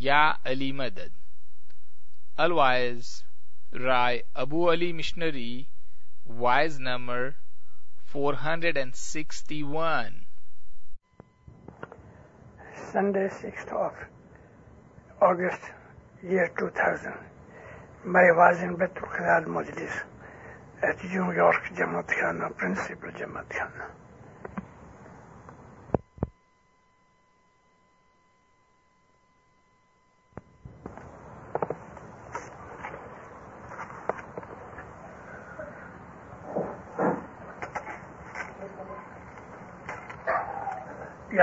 Ya Ali Madad. Otherwise, Rai Abu Ali Missionary, wise number 461. Sunday, 6th of August, year 2000. My wazin betrukhalad majlis at New York Jamaat Khana, Principal Jamaat Khana.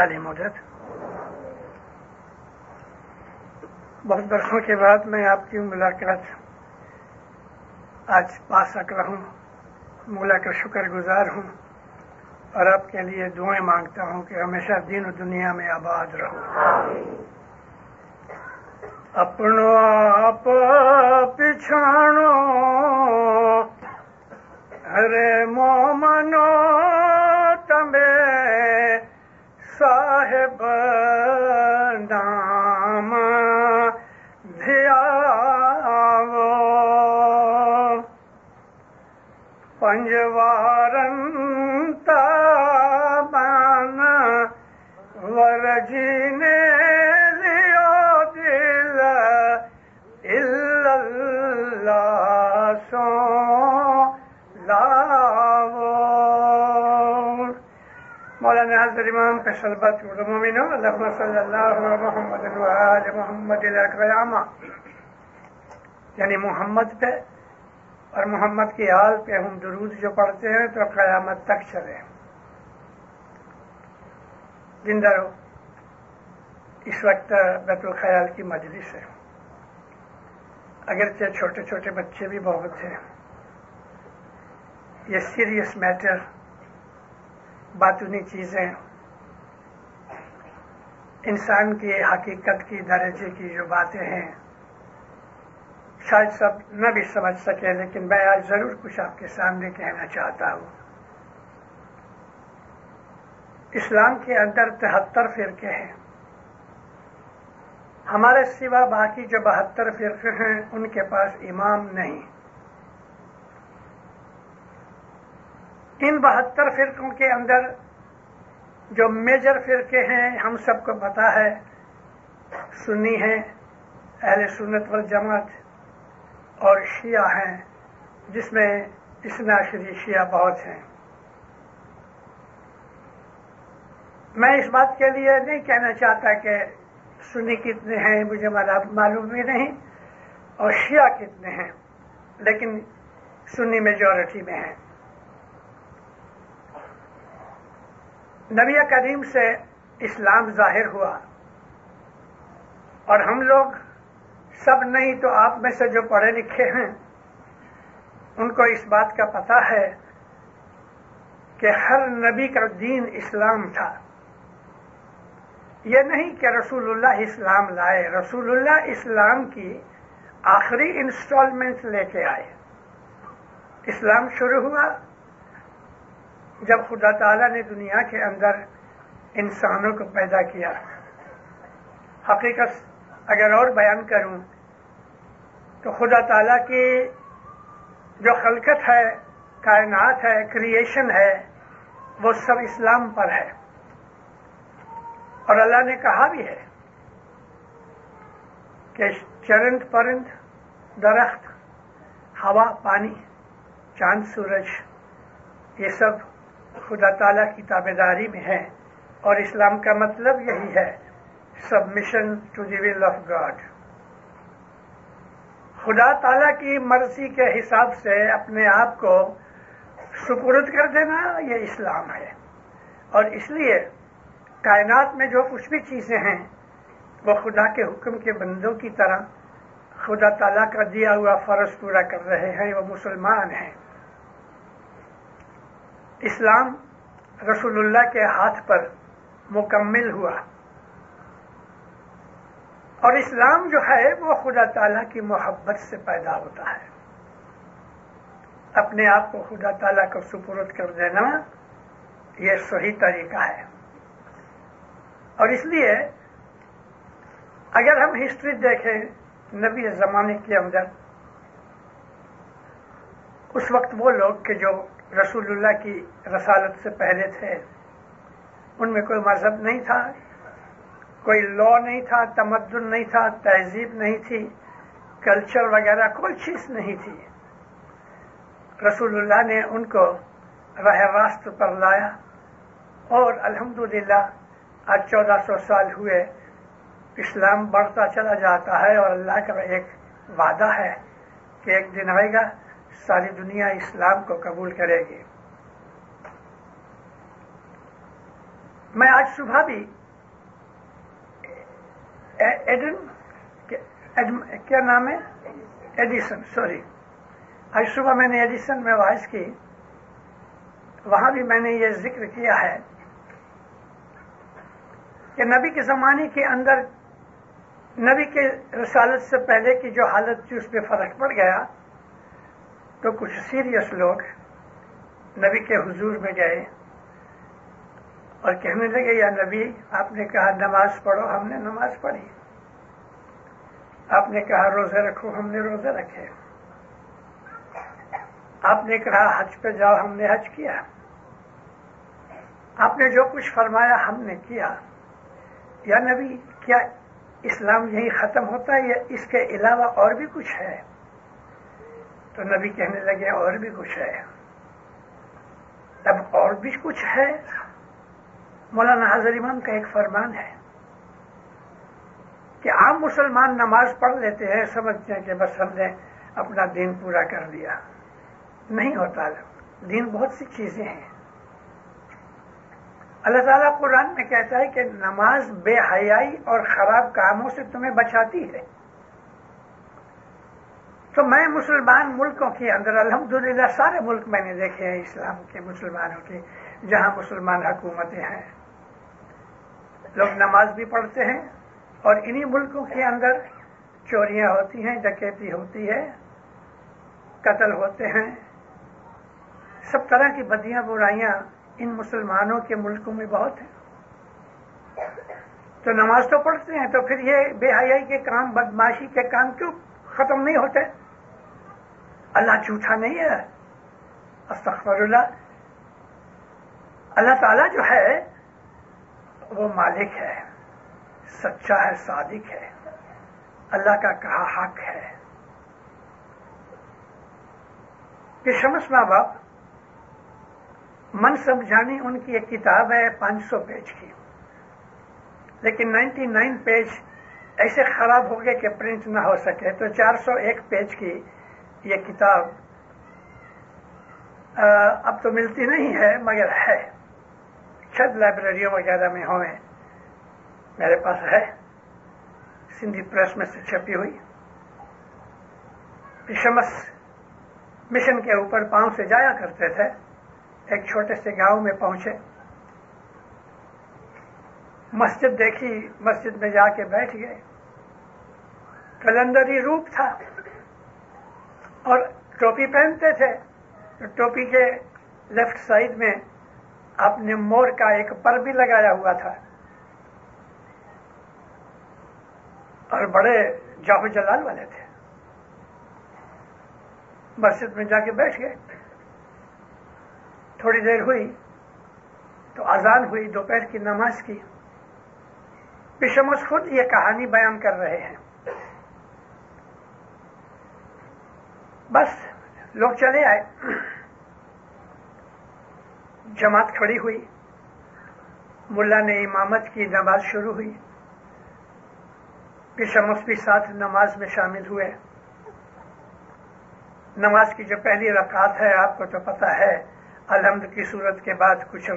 New York بہت برسوں کے بعد میں آپ کی ملاقات آج پا سک رہا ہوں۔ مولا کا شکر گزار ہوں اور آپ کے لیے دعائیں مانگتا ہوں کہ ہمیشہ دین و دنیا میں آباد رہو۔ اپنو آپ پچھاڑو ارے مومنو تمے صاحب نام دیا پنجوارن تابان ورجینے لیو حضر امام پہ صلبت اللہم صلی اللہ محمد وآل محمد الاکرامہ یعنی محمد پہ اور محمد کی حال پہ ہم درود جو پڑھتے ہیں تو قیامت تک چلے۔ زندہ رہو۔ اس وقت بیت الخیال کی مجلس ہے۔ اگرچہ چھوٹے چھوٹے بچے بھی بہت ہیں۔ یہ سیریس میٹر باتونی چیزیں، انسان کی حقیقت کی، درجے کی جو باتیں ہیں، شاید سب نہ بھی سمجھ سکے لیکن میں آج ضرور کچھ آپ کے سامنے کہنا چاہتا ہوں۔ اسلام کے اندر تہتر فرقے ہیں۔ ہمارے سوا باقی جو بہتر فرقے ہیں، ان کے پاس امام نہیں۔ ان بہتر فرقوں کے اندر جو میجر فرقے ہیں، ہم سب کو پتا ہے، سنی ہیں، اہل سنت والجماعت اور شیعہ ہیں، جس میں اسنا شری شیعہ بہت ہیں۔ میں اس بات کے لیے نہیں کہنا چاہتا کہ سنی کتنے ہیں، مجھے معلوم بھی نہیں، اور شیعہ کتنے ہیں، لیکن سنی میجورٹی میں ہیں۔ نبی کریم سے اسلام ظاہر ہوا اور ہم لوگ سب نہیں تو آپ میں سے جو پڑھے لکھے ہیں، ان کو اس بات کا پتا ہے کہ ہر نبی کا دین اسلام تھا۔ یہ نہیں کہ رسول اللہ اسلام لائے، رسول اللہ اسلام کی آخری انسٹالمنٹ لے کے آئے۔ اسلام شروع ہوا۔ جب خدا تعالی نے دنیا کے اندر انسانوں کو پیدا کیا، حقیقت اگر اور بیان کروں تو خدا تعالیٰ کی جو خلقت ہے، کائنات ہے کریشن ہے، وہ سب اسلام پر ہے۔ اور اللہ نے کہا بھی ہے کہ چرند پرند، درخت، ہوا، پانی، چاند، سورج، یہ سب خدا تعالیٰ کی تابے داری میں ہے اور اسلام کا مطلب یہی ہے submission to the will of God خدا تعالی کی مرضی کے حساب سے اپنے آپ کو سپرد کر دینا یہ اسلام ہے۔ اور اس لیے کائنات میں جو کچھ بھی چیزیں ہیں، وہ خدا کے حکم کے بندوں کی طرح خدا تعالیٰ کا دیا ہوا فرض پورا کر رہے ہیں، وہ مسلمان ہیں۔ اسلام رسول اللہ کے ہاتھ پر مکمل ہوا۔ اور اسلام جو ہے وہ خدا تعالیٰ کی محبت سے پیدا ہوتا ہے۔ اپنے آپ کو خدا تعالیٰ کو سپرد کر دینا یہ صحیح طریقہ ہے۔ اور اس لیے اگر ہم ہسٹری دیکھیں نبی زمانے کے اندر، اس وقت وہ لوگ کہ جو رسول اللہ کی رسالت سے پہلے تھے۔ ان میں کوئی مذہب نہیں تھا، کوئی لا نہیں تھا، تمدن نہیں تھا، تہذیب نہیں تھی کلچر وغیرہ کوئی چیز نہیں تھی۔ رسول اللہ نے ان کو راہ راست پر لایا اور الحمدللہ آج چودہ سو سال ہوئے، اسلام بڑھتا چلا جاتا ہے اور اللہ کا ایک وعدہ ہے کہ ایک دن آئے گا ساری دنیا اسلام کو قبول کرے گی۔ میں آج صبح بھی ایڈن کیا نام ہے؟ Edison, sorry. آج صبح میں نے ایڈیسن میں وائس کی۔ وہاں بھی میں نے یہ ذکر کیا ہے کہ نبی کے زمانے کے اندر نبی کے رسالت سے پہلے کی جو حالت تھی، اس پہ فرق پڑ گیا۔ تو کچھ سیریس لوگ نبی کے حضور میں گئے اور کہنے لگے، یا نبی، آپ نے کہا نماز پڑھو، ہم نے نماز پڑھی۔ آپ نے کہا روزے رکھو، ہم نے روزے رکھے۔ آپ نے کہا حج پہ جاؤ، ہم نے حج کیا۔ آپ نے جو کچھ فرمایا، ہم نے کیا۔ یا نبی، کیا اسلام یہی ختم ہوتا ہے یا اس کے علاوہ اور بھی کچھ ہے؟ تو نبی کہنے لگے اور بھی کچھ ہے۔ اب اور بھی کچھ ہے۔ مولانا حضر امام کا ایک فرمان ہے کہ عام مسلمان نماز پڑھ لیتے ہیں، سمجھتے ہیں کہ بس ہم نے اپنا دین پورا کر لیا۔ نہیں ہوتا۔ دین بہت سی چیزیں ہیں۔ اللہ تعالیٰ قرآن میں کہتا ہے کہ نماز بے حیائی اور خراب کاموں سے تمہیں بچاتی ہے۔ تو میں مسلمان ملکوں کے اندر، الحمدللہ سارے ملک میں نے دیکھے ہیں اسلام کے مسلمانوں کے، جہاں مسلمان حکومتیں ہیں۔ لوگ نماز بھی پڑھتے ہیں اور انہی ملکوں کے اندر چوریاں ہوتی ہیں، ڈکیتی ہوتی ہے، قتل ہوتے ہیں۔ سب طرح کی بدیاں برائیاں ان مسلمانوں کے ملکوں میں بہت ہیں۔ تو نماز تو پڑھتے ہیں تو پھر یہ بے حیائی کے کام، بدماشی کے کام کیوں ختم نہیں ہوتے؟ اللہ جھوٹا نہیں ہے۔ استغفر اللہ اللہ تعالیٰ جو ہے، وہ مالک ہے، سچا ہے، صادق ہے۔ اللہ کا کہا حق ہے۔ کہ شمس ماں باپ، من سمجھانی ان کی ایک کتاب ہے پانچ سو پیج کی۔ لیکن نائنٹی نائن پیج ایسے خراب ہو گئے کہ پرنٹ نہ ہو سکے۔ تو چار سو ایک پیج کی یہ کتاب اب تو ملتی نہیں ہے، مگر ہے۔ چھت لائبریریوں وغیرہ میں ہوئے۔ میرے پاس ہے۔ سندھی پریس میں سے چھپی ہوئی۔ شمس مشن کے اوپر پاؤں سے جایا کرتے تھے۔ ایک چھوٹے سے گاؤں میں پہنچے۔ مسجد دیکھی، مسجد میں جا کے بیٹھ گئے۔ کلندری روپ تھا۔ اور ٹوپی پہنتے تھے، تو ٹوپی کے لیفٹ سائڈ میں آپ نے مور کا ایک پر بھی لگایا ہوا تھا۔ اور بڑے جاہو جلال والے تھے۔ مسجد میں جا کے بیٹھ گئے۔ تھوڑی دیر ہوئی تو آزان ہوئی، دوپہر کی نماز کی۔ پشمس خود یہ کہانی بیان کر رہے ہیں۔ بس لوگ چلے آئے۔ جماعت کھڑی ہوئی۔ ملا نے امامت کی نماز شروع ہوئی۔ شمس بھی ساتھ نماز میں شامل ہوئے۔ نماز کی جو پہلی رکعت ہے، آپ کو تو پتا ہے، الحمد کی صورت کے بعد کچھ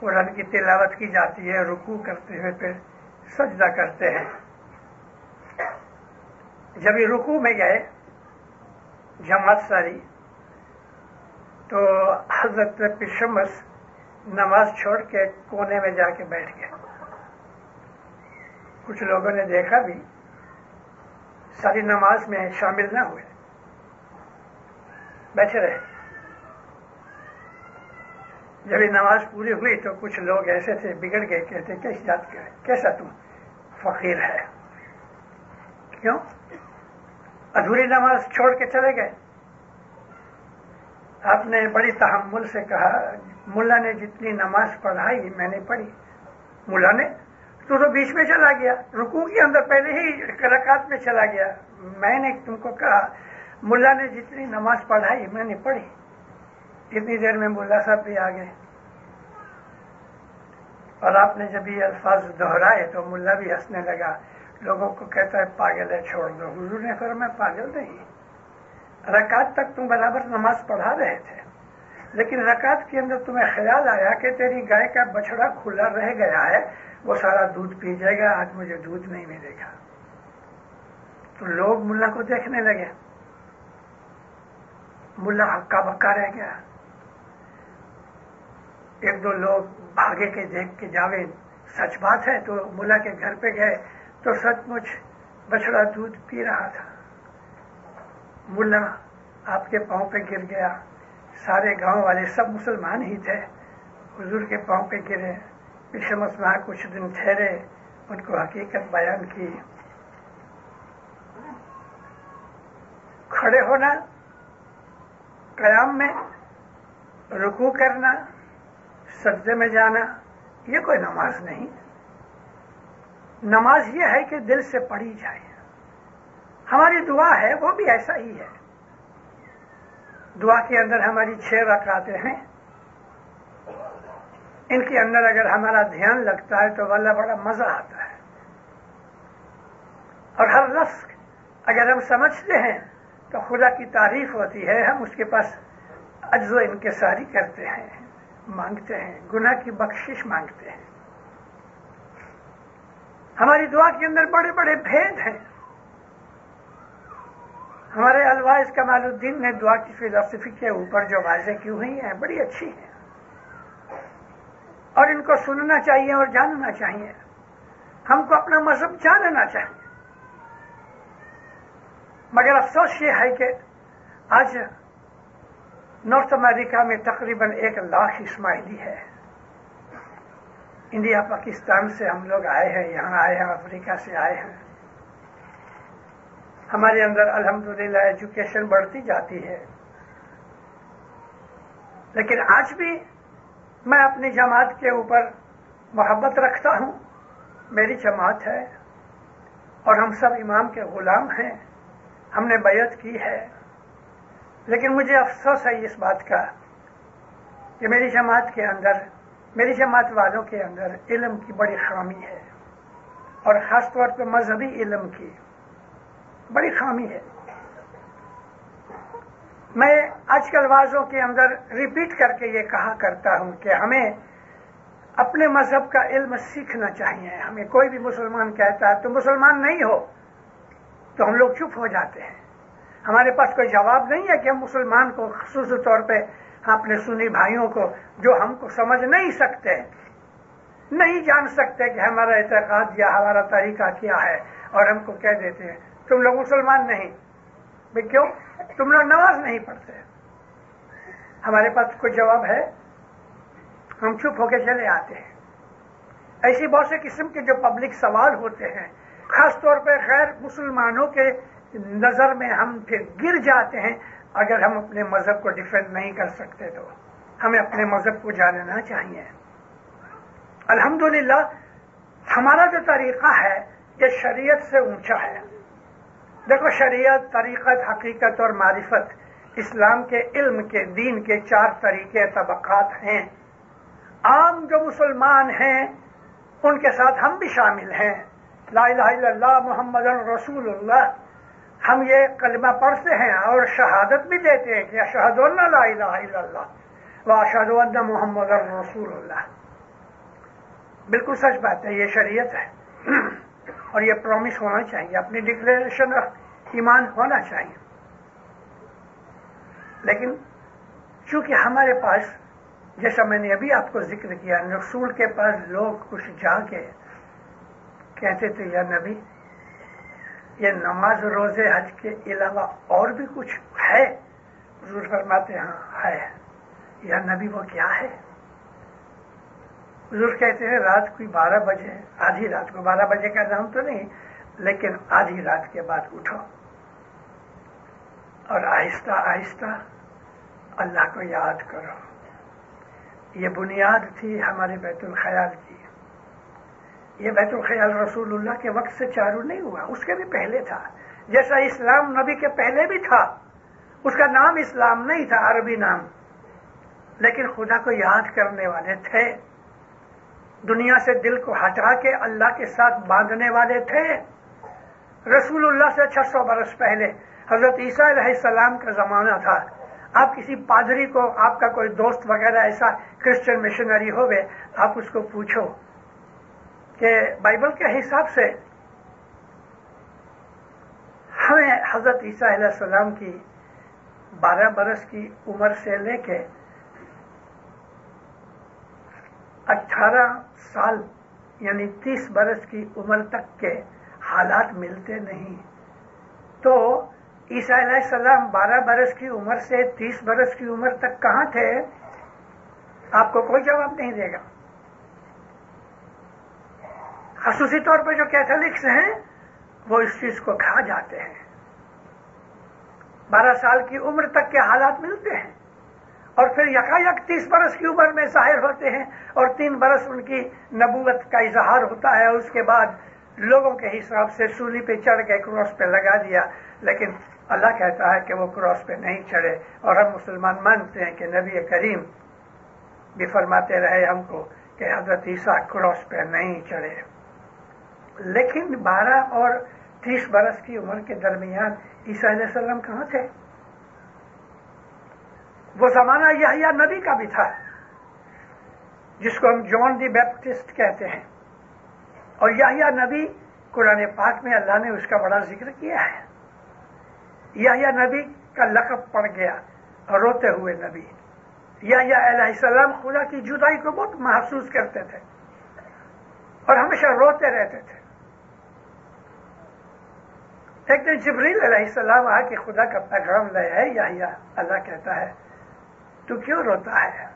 قرآن کی تلاوت کی جاتی ہے، رکوع کرتے ہوئے پھر سجدہ کرتے ہیں۔ جب یہ رکوع میں گئے جماعت ساری۔ تو حضرت پشمس نماز چھوڑ کے کونے میں جا کے بیٹھ گئے۔ کچھ لوگوں نے دیکھا بھی ساری نماز میں شامل نہ ہوئے۔ بیٹھے رہے۔ جب یہ نماز پوری ہوئی تو کچھ لوگ ایسے تھے، بگڑ گئے، کہتے، کیسی بات کیسا تم فقیر ہے؟ کیوں؟ ادھوری نماز چھوڑ کے چلے گئے۔ آپ نے بڑی تحمل سے کہا ملا نے جتنی نماز پڑھائی میں نے پڑھی۔ ملا نے تو تو بیچ میں چلا گیا رکو کے اندر پہلے ہی رکعت میں چلا گیا۔ میں نے تم کو کہا ملا نے جتنی نماز پڑھائی میں نے پڑھی۔ اتنی دیر میں ملا صاحب بھی آ گئے۔ اور آپ نے جب یہ الفاظ دہرائے تو ملا بھی ہنسنے لگا۔ لوگوں کو کہتا ہے، پاگل ہے، چھوڑ دو۔ حضور نے پھر میں پاگل نہیں۔ رکعت تک تم برابر نماز پڑھا رہے تھے۔ لیکن رکعت کے اندر تمہیں خیال آیا کہ تیری گائے کا بچڑا کھلا رہ گیا ہے، وہ سارا دودھ پی جائے گا، آج مجھے دودھ نہیں ملے گا۔ تو لوگ ملا کو دیکھنے لگے۔ ملا ہکا بکا رہ گیا۔ ایک دو لوگ بھاگے کے دیکھ کے جاوے۔ سچ بات ہے، تو ملا کے گھر پہ گئے۔ تو سچ مچ بچڑا دودھ پی رہا تھا۔ ملا آپ کے پاؤں پہ گر گیا۔ سارے گاؤں والے سب مسلمان ہی تھے۔ حضور کے پاؤں پہ گرے۔ پیچھے مسئلہ کچھ دن ٹھہرے۔ ان کو حقیقت بیان کی۔ کھڑے ہونا، قیام میں رکو کرنا، سجدے میں جانا، یہ کوئی نماز نہیں۔ نماز یہ ہے کہ دل سے پڑھی جائے۔ ہماری دعا ہے، وہ بھی ایسا ہی ہے۔ دعا کے اندر ہماری چھ رکعتیں ہیں۔ ان کے اندر اگر ہمارا دھیان لگتا ہے تو واللہ بڑا مزہ آتا ہے۔ اور ہر لفظ اگر ہم سمجھتے ہیں تو خدا کی تعریف ہوتی ہے، ہم اس کے پاس اجز و انکساری کرتے ہیں، مانگتے ہیں، گناہ کی بخشش مانگتے ہیں۔ ہماری دعا کے اندر بڑے بڑے بھید ہیں۔ ہمارے الواز کمال الدین نے دعا کی فلسفی کے اوپر جو واضح کی ہوئی ہیں، بڑی اچھی ہیں۔ اور ان کو سننا چاہیے اور جاننا چاہیے۔ ہم کو اپنا مذہب جاننا چاہیے۔ مگر افسوس یہ ہے کہ آج نارتھ امریکہ میں تقریباً ایک لاکھ اسماعیلی ہے انڈیا، پاکستان سے ہم لوگ آئے ہیں، یہاں آئے ہیں، افریقہ سے آئے ہیں۔ ہمارے اندر الحمدللہ ایجوکیشن بڑھتی جاتی ہے۔ لیکن آج بھی میں اپنی جماعت کے اوپر محبت رکھتا ہوں۔ میری جماعت ہے اور ہم سب امام کے غلام ہیں۔ ہم نے بیعت کی ہے۔ لیکن مجھے افسوس ہے اس بات کا کہ میری جماعت کے اندر میری جماعت والوں کے اندر علم کی بڑی خامی ہے اور خاص طور پہ مذہبی علم کی بڑی خامی ہے۔ میں آج کل واضحوں کے اندر ریپیٹ کر کے یہ کہا کرتا ہوں کہ ہمیں اپنے مذہب کا علم سیکھنا چاہیے۔ ہمیں کوئی بھی مسلمان کہتا ہے تو مسلمان نہیں ہو، تو ہم لوگ چپ ہو جاتے ہیں۔ ہمارے پاس کوئی جواب نہیں ہے کہ ہم مسلمان کو خصوصی طور پہ اپنے سنی بھائیوں کو جو ہم کو سمجھ نہیں سکتے، نہیں جان سکتے کہ ہمارا اعتقاد یا ہمارا طریقہ کیا ہے، اور ہم کو کہہ دیتے ہیں، تم لوگ مسلمان نہیں۔ بھائی کیوں؟ تم لوگ نماز نہیں پڑھتے۔ ہمارے پاس کوئی جواب ہے؟ ہم چپ ہو کے چلے آتے ہیں۔ ایسی بہت سے قسم کے جو پبلک سوال ہوتے ہیں، خاص طور پہ غیر مسلمانوں کے نظر میں ہم پھر گر جاتے ہیں۔ اگر ہم اپنے مذہب کو ڈیفینڈ نہیں کر سکتے تو ہمیں اپنے مذہب کو جاننا چاہیے۔ الحمدللہ، ہمارا جو طریقہ ہے، یہ شریعت سے اونچا ہے۔ دیکھو، شریعت، طریقت، حقیقت اور معرفت اسلام کے علم کے، دین کے چار طریقے، طبقات ہیں۔ عام جو مسلمان ہیں، ان کے ساتھ ہم بھی شامل ہیں۔ لا الہ الا اللہ محمد رسول اللہ۔ ہم یہ کلمہ پڑھتے ہیں اور شہادت بھی دیتے ہیں کہ اشہد اللہ لا الہ الا اللہ و اشہد اللہ محمد رسول اللہ۔ بالکل سچ بات ہے، یہ شریعت ہے۔ اور یہ پرومس ہونا چاہیے، اپنی ڈکلیریشن ایمان ہونا چاہیے۔ لیکن چونکہ ہمارے پاس، جیسا میں نے ابھی آپ کو ذکر کیا رسول کے پاس لوگ کچھ جا کے کہتے تھے، یا نبی یہ نماز روزے حج کے علاوہ اور بھی کچھ ہے؟ حضور فرماتے ہاں ہے۔ یا نبی وہ کیا ہے؟ حضور کہتے ہیں، رات کوئی بارہ بجے، آدھی رات کو بارہ بجے کا نام تو نہیں، لیکن آدھی رات کے بعد اٹھو۔ اور آہستہ آہستہ اللہ کو یاد کرو۔ یہ بنیاد تھی ہمارے بیت الخیال کی۔ یہ بیت الخیال رسول اللہ کے وقت سے چارو نہیں ہوا، اس کے بھی پہلے تھا۔ جیسا اسلام نبی کے پہلے بھی تھا، اس کا نام اسلام نہیں تھا، عربی نام۔ لیکن خدا کو یاد کرنے والے تھے۔ دنیا سے دل کو ہٹا کے اللہ کے ساتھ باندھنے والے تھے۔ رسول اللہ سے چھ سو برس پہلے حضرت عیسیٰ علیہ السلام کا زمانہ تھا۔ آپ کسی پادری کو، آپ کا کوئی دوست وغیرہ ایسا کرسچن مشنری ہوئے، آپ اس کو پوچھو۔ کہ بائبل کے حساب سے ہمیں حضرت عیسیٰ علیہ السلام کی بارہ برس کی عمر سے لے کے اٹھارہ سال یعنی تیس برس کی عمر تک کے حالات ملتے نہیں۔ تو عیسیٰ علیہ السلام بارہ برس کی عمر سے تیس برس کی عمر تک کہاں تھے؟ آپ کو کوئی جواب نہیں دے گا۔ خصوصی طور پہ جو کیتھولکس ہیں، وہ اس چیز کو کھا جاتے ہیں۔ بارہ سال کی عمر تک کے حالات ملتے ہیں۔ اور پھر یکا یک تیس برس کی عمر میں ظاہر ہوتے ہیں اور تین برس ان کی نبوت کا اظہار ہوتا ہے۔ اس کے بعد لوگوں کے حساب سے سولی پہ چڑھ کے کراس پہ لگا دیا۔ لیکن اللہ کہتا ہے کہ وہ کراس پہ نہیں چڑھے۔ اور ہم مسلمان مانتے ہیں کہ نبی کریم بھی فرماتے رہے ہم کو کہ حضرت عیسیٰ کراس پہ نہیں چڑھے۔ لیکن بارہ اور تیس برس کی عمر کے درمیان عیسیٰ علیہ السلام کہاں تھے؟ وہ زمانہ یہ نبی کا بھی تھا، جس کو ہم جان دی بیپٹسٹ کہتے ہیں۔ اور یہ نبی قرآن پاک میں اللہ نے اس کا بڑا ذکر کیا ہے۔ یا نبی کا لقب پڑ گیا روتے ہوئے نبی۔ یا علیہ السلام خدا کی جدائی کو بہت محسوس کرتے تھے اور ہمیشہ روتے رہتے تھے۔ ایک دن جبریل علیہ السلام آ کے خدا کا پیغام لے ہے یا اللہ کہتا ہے، تو کیوں روتا ہے؟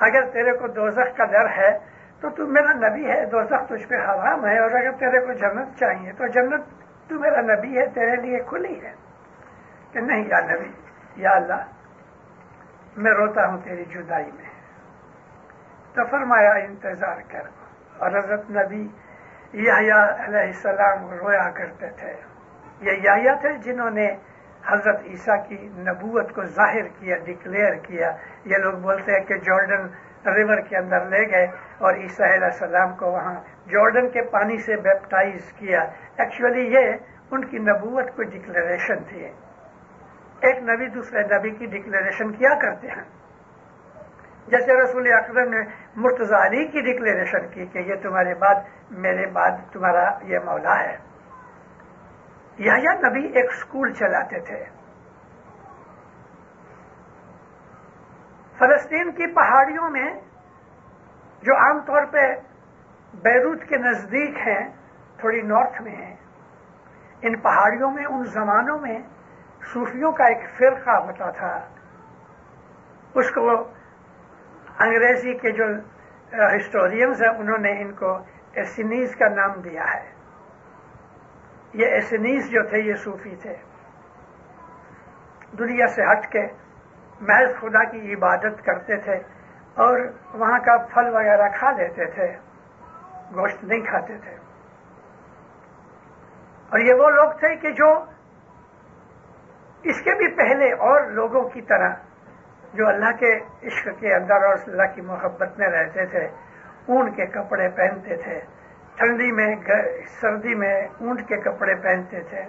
اگر تیرے کو دوزخ کا ڈر ہے، تو تو میرا نبی ہے، دوزخ تجھ پہ حرام ہے، اور اگر تیرے کو جنت چاہیے، تو جنت تو میرا نبی ہے، تیرے لیے کھلی ہے۔ کہ نہیں، یا نبی، یا اللہ، میں روتا ہوں تیری جدائی میں۔ تو فرمایا، انتظار کر۔ اور حضرت نبی یا علیہ السلام رویا کرتے تھے۔ یہ یا تھے جنہوں نے حضرت عیسیٰ کی نبوت کو ظاہر کیا ڈکلیئر کیا۔ یہ لوگ بولتے ہیں کہ جارڈن ریور کے اندر لے گئے اور عیسیٰ علیہ السلام کو وہاں جارڈن کے پانی سے بیپٹائز کیا۔ ایکچولی یہ ان کی نبوت کو ڈکلیریشن تھی ایک نبی دوسرے نبی کی ڈکلیریشن کیا کرتے ہیں؟ جیسے رسول اکرم نے مرتضی علی کی ڈکلیریشن کی کہ یہ تمہارے بعد، میرے بعد تمہارا یہ مولا ہے۔ یا نبی ایک اسکول چلاتے تھے۔ فلسطین کی پہاڑیوں میں، جو عام طور پہ بیروت کے نزدیک ہیں، تھوڑی نارتھ میں ہیں، ان پہاڑیوں میں، ان زمانوں میں صوفیوں کا ایک فرقہ ہوتا تھا۔ اس کو انگریزی کے جو ہسٹورینز ہیں، انہوں نے ان کو ایسنیز کا نام دیا ہے۔ یہ ایسنیز جو تھے یہ صوفی تھے۔ دنیا سے ہٹ کے محض خدا کی عبادت کرتے تھے اور وہاں کا پھل وغیرہ کھا لیتے تھے، گوشت نہیں کھاتے تھے۔ اور یہ وہ لوگ تھے کہ جو اس کے بھی پہلے اور لوگوں کی طرح جو اللہ کے عشق کے اندر اور اللہ کی محبت میں رہتے تھے، اون کے کپڑے پہنتے تھے۔ ٹھنڈی میں سردی میں اونٹ کے کپڑے پہنتے تھے۔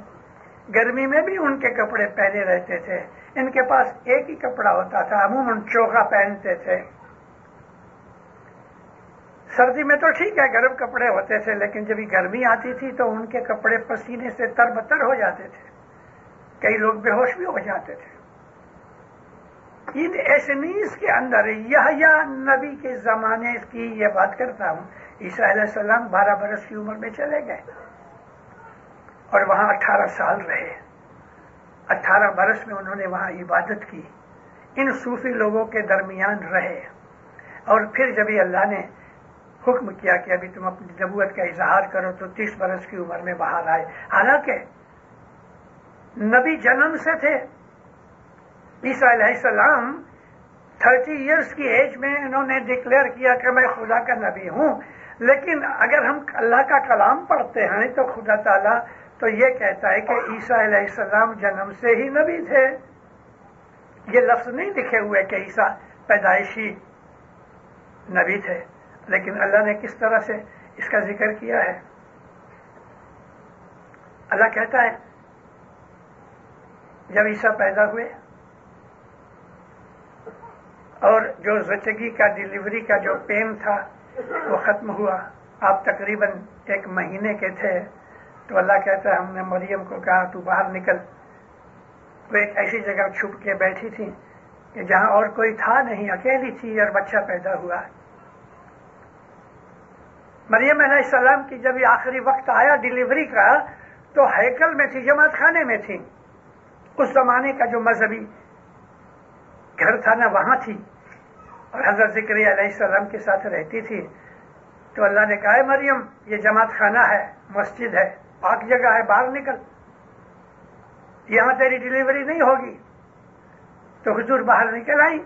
گرمی میں بھی ان کے کپڑے پہنے رہتے تھے۔ ان کے پاس ایک ہی کپڑا ہوتا تھا، عموماً چوکا پہنتے تھے۔ سردی میں تو ٹھیک ہے، گرم کپڑے ہوتے تھے، لیکن جب گرمی آتی تھی تو ان کے کپڑے پسینے سے تر بتر ہو جاتے تھے۔ کئی لوگ بے ہوش بھی ہو جاتے تھے۔ ان ایسنیز کے اندر یہ نبی کے زمانے کی یہ بات کرتا ہوں۔ عیسیٰ علیہ السلام بارہ برس کی عمر میں چلے گئے اور وہاں اٹھارہ سال رہے۔ اٹھارہ برس میں انہوں نے وہاں عبادت کی۔ ان صوفی لوگوں کے درمیان رہے۔ اور پھر جب اللہ نے حکم کیا کہ ابھی تم اپنی نبوت کا اظہار کرو تو تیس برس کی عمر میں باہر آئے۔ حالانکہ نبی جنم سے تھے۔ عیسیٰ علیہ السلام تھرٹی ایئرس کی ایج میں انہوں نے ڈکلیئر کیا کہ میں خدا کا نبی ہوں۔ لیکن اگر ہم اللہ کا کلام پڑھتے ہیں تو خدا تعالیٰ تو یہ کہتا ہے کہ عیسیٰ علیہ السلام جنم سے ہی نبی تھے۔ یہ لفظ نہیں لکھے ہوئے کہ عیسیٰ پیدائشی نبی تھے۔ لیکن اللہ نے کس طرح سے اس کا ذکر کیا ہے؟ اللہ کہتا ہے، جب عیسیٰ پیدا ہوئے اور جو زچگی کا ڈلیوری کا جو پین تھا وہ ختم ہوا۔ آپ تقریباً ایک مہینے کے تھے۔ تو اللہ کہتا ہے، ہم نے مریم کو کہا، تو باہر نکل۔ وہ ایک ایسی جگہ چھپ کے بیٹھی تھی کہ جہاں اور کوئی تھا نہیں، اکیلی تھی اور بچہ پیدا ہوا۔ مریم علیہ السلام کی جب یہ آخری وقت آیا ڈلیوری کا، تو ہیکل میں تھی، جماعت خانے میں تھی۔ اس زمانے کا جو مذہبی گھر تھا نا وہاں تھی۔ اور حضرت ذکری علیہ السلام کے ساتھ رہتی تھی، تو اللہ نے کہا ہے مریم، یہ جماعت خانہ ہے، مسجد ہے، پاک جگہ ہے، باہر نکل۔ یہاں تیری ڈلیوری نہیں ہوگی۔ تو حضور باہر نکل آئی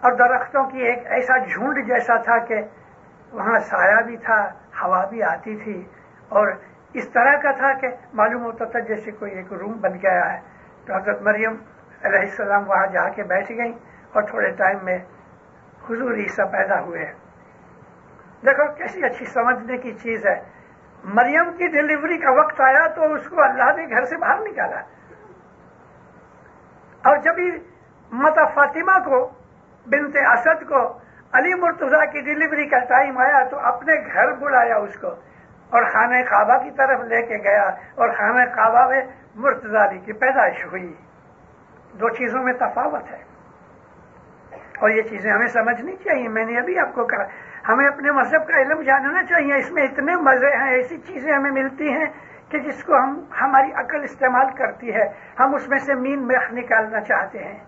اور درختوں کی ایک ایسا جھونڈ جیسا تھا کہ وہاں سایہ بھی تھا، ہوا بھی آتی تھی۔ اور اس طرح کا تھا کہ معلوم ہوتا تھا جیسے کوئی ایک روم بن گیا ہے۔ تو حضرت مریم علیہ السلام وہاں جا کے بیٹھ گئی اور تھوڑے ٹائم میں حضور عیسیٰ پیدا ہوئے۔ دیکھو کیسی اچھی سمجھنے کی چیز ہے۔ مریم کی ڈلیوری کا وقت آیا تو اس کو اللہ نے گھر سے باہر نکالا۔ اور جب متا فاطمہ کو، بنت اسد کو، علی مرتضی کی ڈلیوری کا ٹائم آیا تو اپنے گھر بلایا اس کو۔ اور خانہ کعبہ کی طرف لے کے گیا اور خانہ کعبہ میں مرتضی علی کی پیدائش ہوئی۔ دو چیزوں میں تفاوت ہے۔ اور یہ چیزیں ہمیں سمجھنی چاہیے۔ میں نے ابھی آپ کو کہا، ہمیں اپنے مذہب کا علم جاننا چاہیے۔ اس میں اتنے مزے ہیں، ایسی چیزیں ہمیں ملتی ہیں کہ جس کو ہم، ہماری عقل استعمال کرتی ہے۔ ہم اس میں سے مین میخ نکالنا چاہتے ہیں۔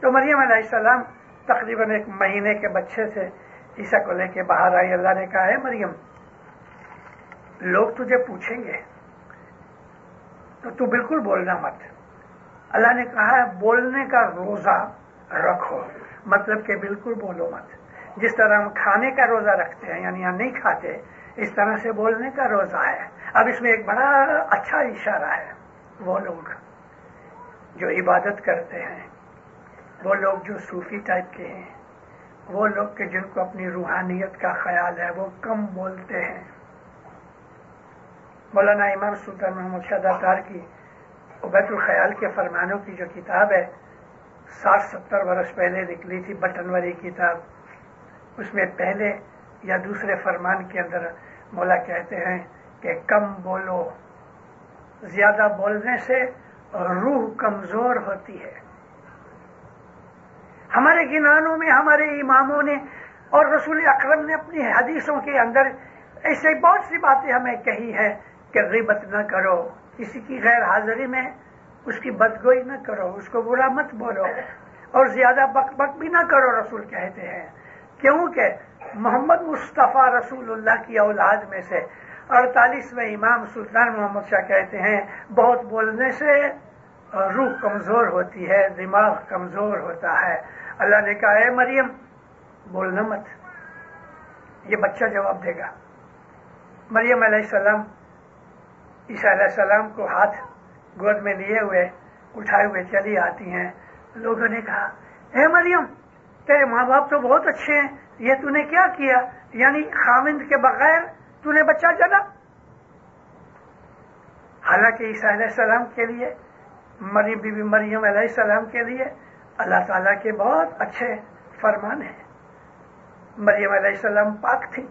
تو مریم علیہ السلام تقریباً ایک مہینے کے بچے سے عیسا کو لے کے باہر آئی اللہ نے کہا ہے مریم، لوگ تجھے پوچھیں گے، تو تو بالکل بولنا مت۔ اللہ نے کہا ہے بولنے کا روزہ رکھو۔ مطلب کہ بالکل بولو مت۔ جس طرح ہم کھانے کا روزہ رکھتے ہیں یعنی ہم نہیں کھاتے، اس طرح سے بولنے کا روزہ ہے۔ اب اس میں ایک بڑا اچھا اشارہ ہے۔ وہ لوگ جو عبادت کرتے ہیں، وہ لوگ جو صوفی ٹائپ کے ہیں، وہ لوگ کے جن کو اپنی روحانیت کا خیال ہے، وہ کم بولتے ہیں۔ مولانا امام سلطان محمد شاہ کی عبید الخیال کے فرمانوں کی جو کتاب ہے ساٹھ ستر برس پہلے نکلی تھی بٹن والی کتاب۔ اس میں پہلے یا دوسرے فرمان کے اندر مولا کہتے ہیں کہ کم بولو۔ زیادہ بولنے سے روح کمزور ہوتی ہے۔ ہمارے گنانوں میں، ہمارے اماموں نے اور رسول اکرم نے اپنی حدیثوں کے اندر ایسے بہت سی باتیں ہمیں کہی ہے کہ غیبت نہ کرو۔ کسی کی غیر حاضری میں اس کی بدگوئی نہ کرو، اس کو برا مت بولو۔ اور زیادہ بک بک بھی نہ کرو، رسول کہتے ہیں۔ کیونکہ محمد مصطفیٰ رسول اللہ کی اولاد میں سے اڑتالیسویں امام سلطان محمد شاہ کہتے ہیں، بہت بولنے سے روح کمزور ہوتی ہے، دماغ کمزور ہوتا ہے۔ اللہ نے کہا ہے مریم، بولنا مت۔ یہ بچہ جواب دے گا۔ مریم علیہ السلام، عیسیٰ علیہ السلام کو ہاتھ گود میں لیے ہوئے، اٹھائے ہوئے چلی آتی ہیں۔ لوگوں نے کہا، اے مریم، تیرے ماں باپ تو بہت اچھے ہیں، یہ تو نے کیا کیا؟ یعنی خامند کے بغیر تو نے بچہ جنا حالانکہ عیسیٰ علیہ السلام کے لیے، مریم بی بی مریم علیہ السلام کے لیے اللہ تعالیٰ کے بہت اچھے فرمان ہیں۔ مریم علیہ السلام پاک تھی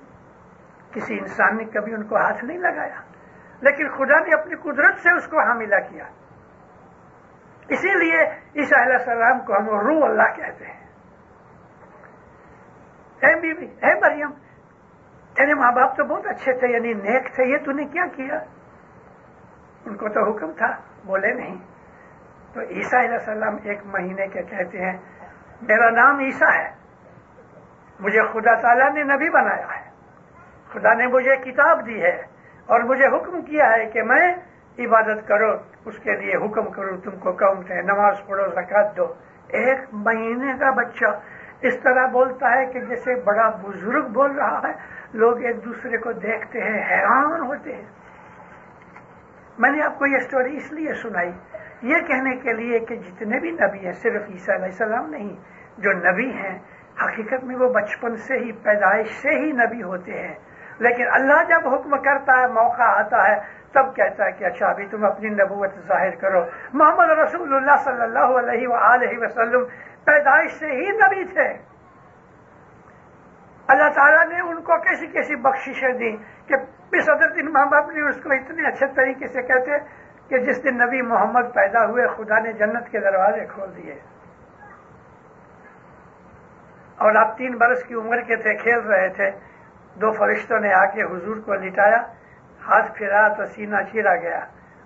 کسی انسان نے کبھی ان کو ہاتھ نہیں لگایا۔ لیکن خدا نے اپنی قدرت سے اس کو حاملہ کیا۔ اسی لیے عیسیٰ علیہ السلام کو ہم روح اللہ کہتے ہیں۔ اے بی بی اے مریم، تیرے ماں باپ تو بہت اچھے تھے یعنی نیک تھے، یہ تو نے کیا کیا؟ ان کو تو حکم تھا، بولے نہیں۔ تو عیسیٰ علیہ السلام ایک مہینے کے کہتے ہیں، میرا نام عیسیٰ ہے، مجھے خدا تعالیٰ نے نبی بنایا ہے، خدا نے مجھے کتاب دی ہے۔ اور مجھے حکم کیا ہے کہ میں عبادت کرو، اس کے لیے حکم کرو، تم کو کم سے نماز پڑھو زکات دو۔ ایک مہینے کا بچہ اس طرح بولتا ہے کہ جیسے بڑا بزرگ بول رہا ہے، لوگ ایک دوسرے کو دیکھتے ہیں، حیران ہوتے ہیں۔ میں نے آپ کو یہ سٹوری اس لیے سنائی، یہ کہنے کے لیے کہ جتنے بھی نبی ہیں، صرف عیسیٰ علیہ السلام نہیں، جو نبی ہیں، حقیقت میں وہ بچپن سے ہی، پیدائش سے ہی نبی ہوتے ہیں۔ لیکن اللہ جب حکم کرتا ہے، موقع آتا ہے، تب کہتا ہے کہ اچھا ابھی تم اپنی نبوت ظاہر کرو۔ محمد رسول اللہ صلی اللہ علیہ وآلہ وسلم پیدائش سے ہی نبی تھے۔ اللہ تعالیٰ نے ان کو کیسی کیسی بخششیں دی کہ صدر دن ماں باپ نے اس کو اتنے اچھے طریقے سے کہتے کہ جس دن نبی محمد پیدا ہوئے، خدا نے جنت کے دروازے کھول دیے۔ اور آپ تین برس کی عمر کے تھے، کھیل رہے تھے۔ دو فرشتوں نے آ کے حضور کو لٹایا، ہاتھ پھیرا تو سینہ چیرا گیا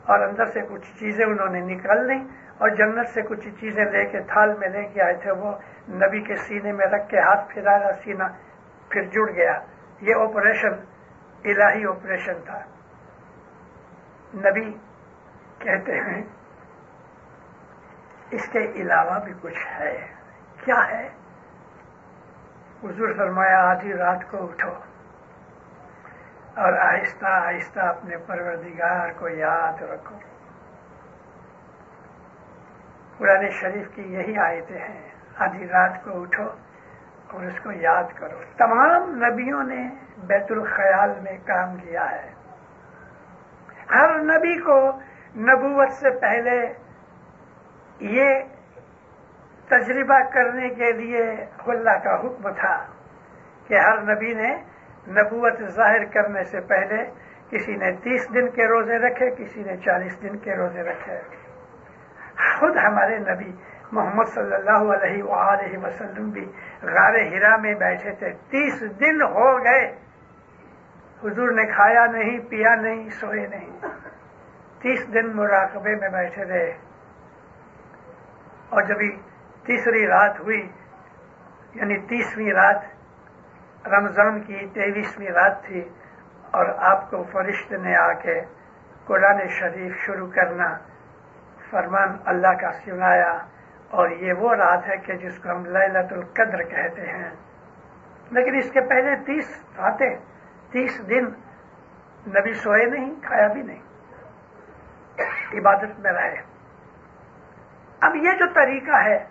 اور اندر سے کچھ چیزیں انہوں نے نکال لی اور جنت سے کچھ چیزیں لے کے تھال میں لے کے آئے تھے، وہ نبی کے سینے میں رکھ کے ہاتھ پھیرایا سینہ پھر جڑ گیا۔ یہ آپریشن الہی آپریشن تھا۔ نبی کہتے ہیں، اس کے علاوہ بھی کچھ ہے۔ کیا ہے؟ حضور فرمایا، آدھی رات کو اٹھو۔ اور آہستہ آہستہ اپنے پروردگار کو یاد رکھو۔ قرآن شریف کی یہی آیتیں ہیں۔ آدھی رات کو اٹھو اور اس کو یاد کرو۔ تمام نبیوں نے بیت الخیال میں کام کیا ہے۔ ہر نبی کو نبوت سے پہلے یہ تجربہ کرنے کے لیے اللہ کا حکم تھا کہ ہر نبی نے نبوت ظاہر کرنے سے پہلے کسی نے تیس دن کے روزے رکھے، کسی نے چالیس دن کے روزے رکھے۔ خود ہمارے نبی محمد صلی اللہ علیہ وآلہ وسلم بھی غار ہرا میں بیٹھے تھے۔ تیس دن ہو گئے۔ حضور نے کھایا نہیں، پیا نہیں، سوئے نہیں۔ تیس دن مراقبے میں بیٹھے رہے۔ اور جبھی تیسری رات ہوئی یعنی تیسویں رات رمضان کی تیئیسویں رات تھی اور آپ کو فرشت نے آ کے قرآن شریف شروع کرنا فرمان اللہ کا سنایا اور یہ وہ رات ہے کہ جس کو ہم للت القدر کہتے ہیں۔ لیکن اس کے پہلے تیس راتیں، تیس دن نبی سوئے نہیں، کھایا بھی نہیں۔ عبادت میں رہے۔ اب یہ جو طریقہ ہے،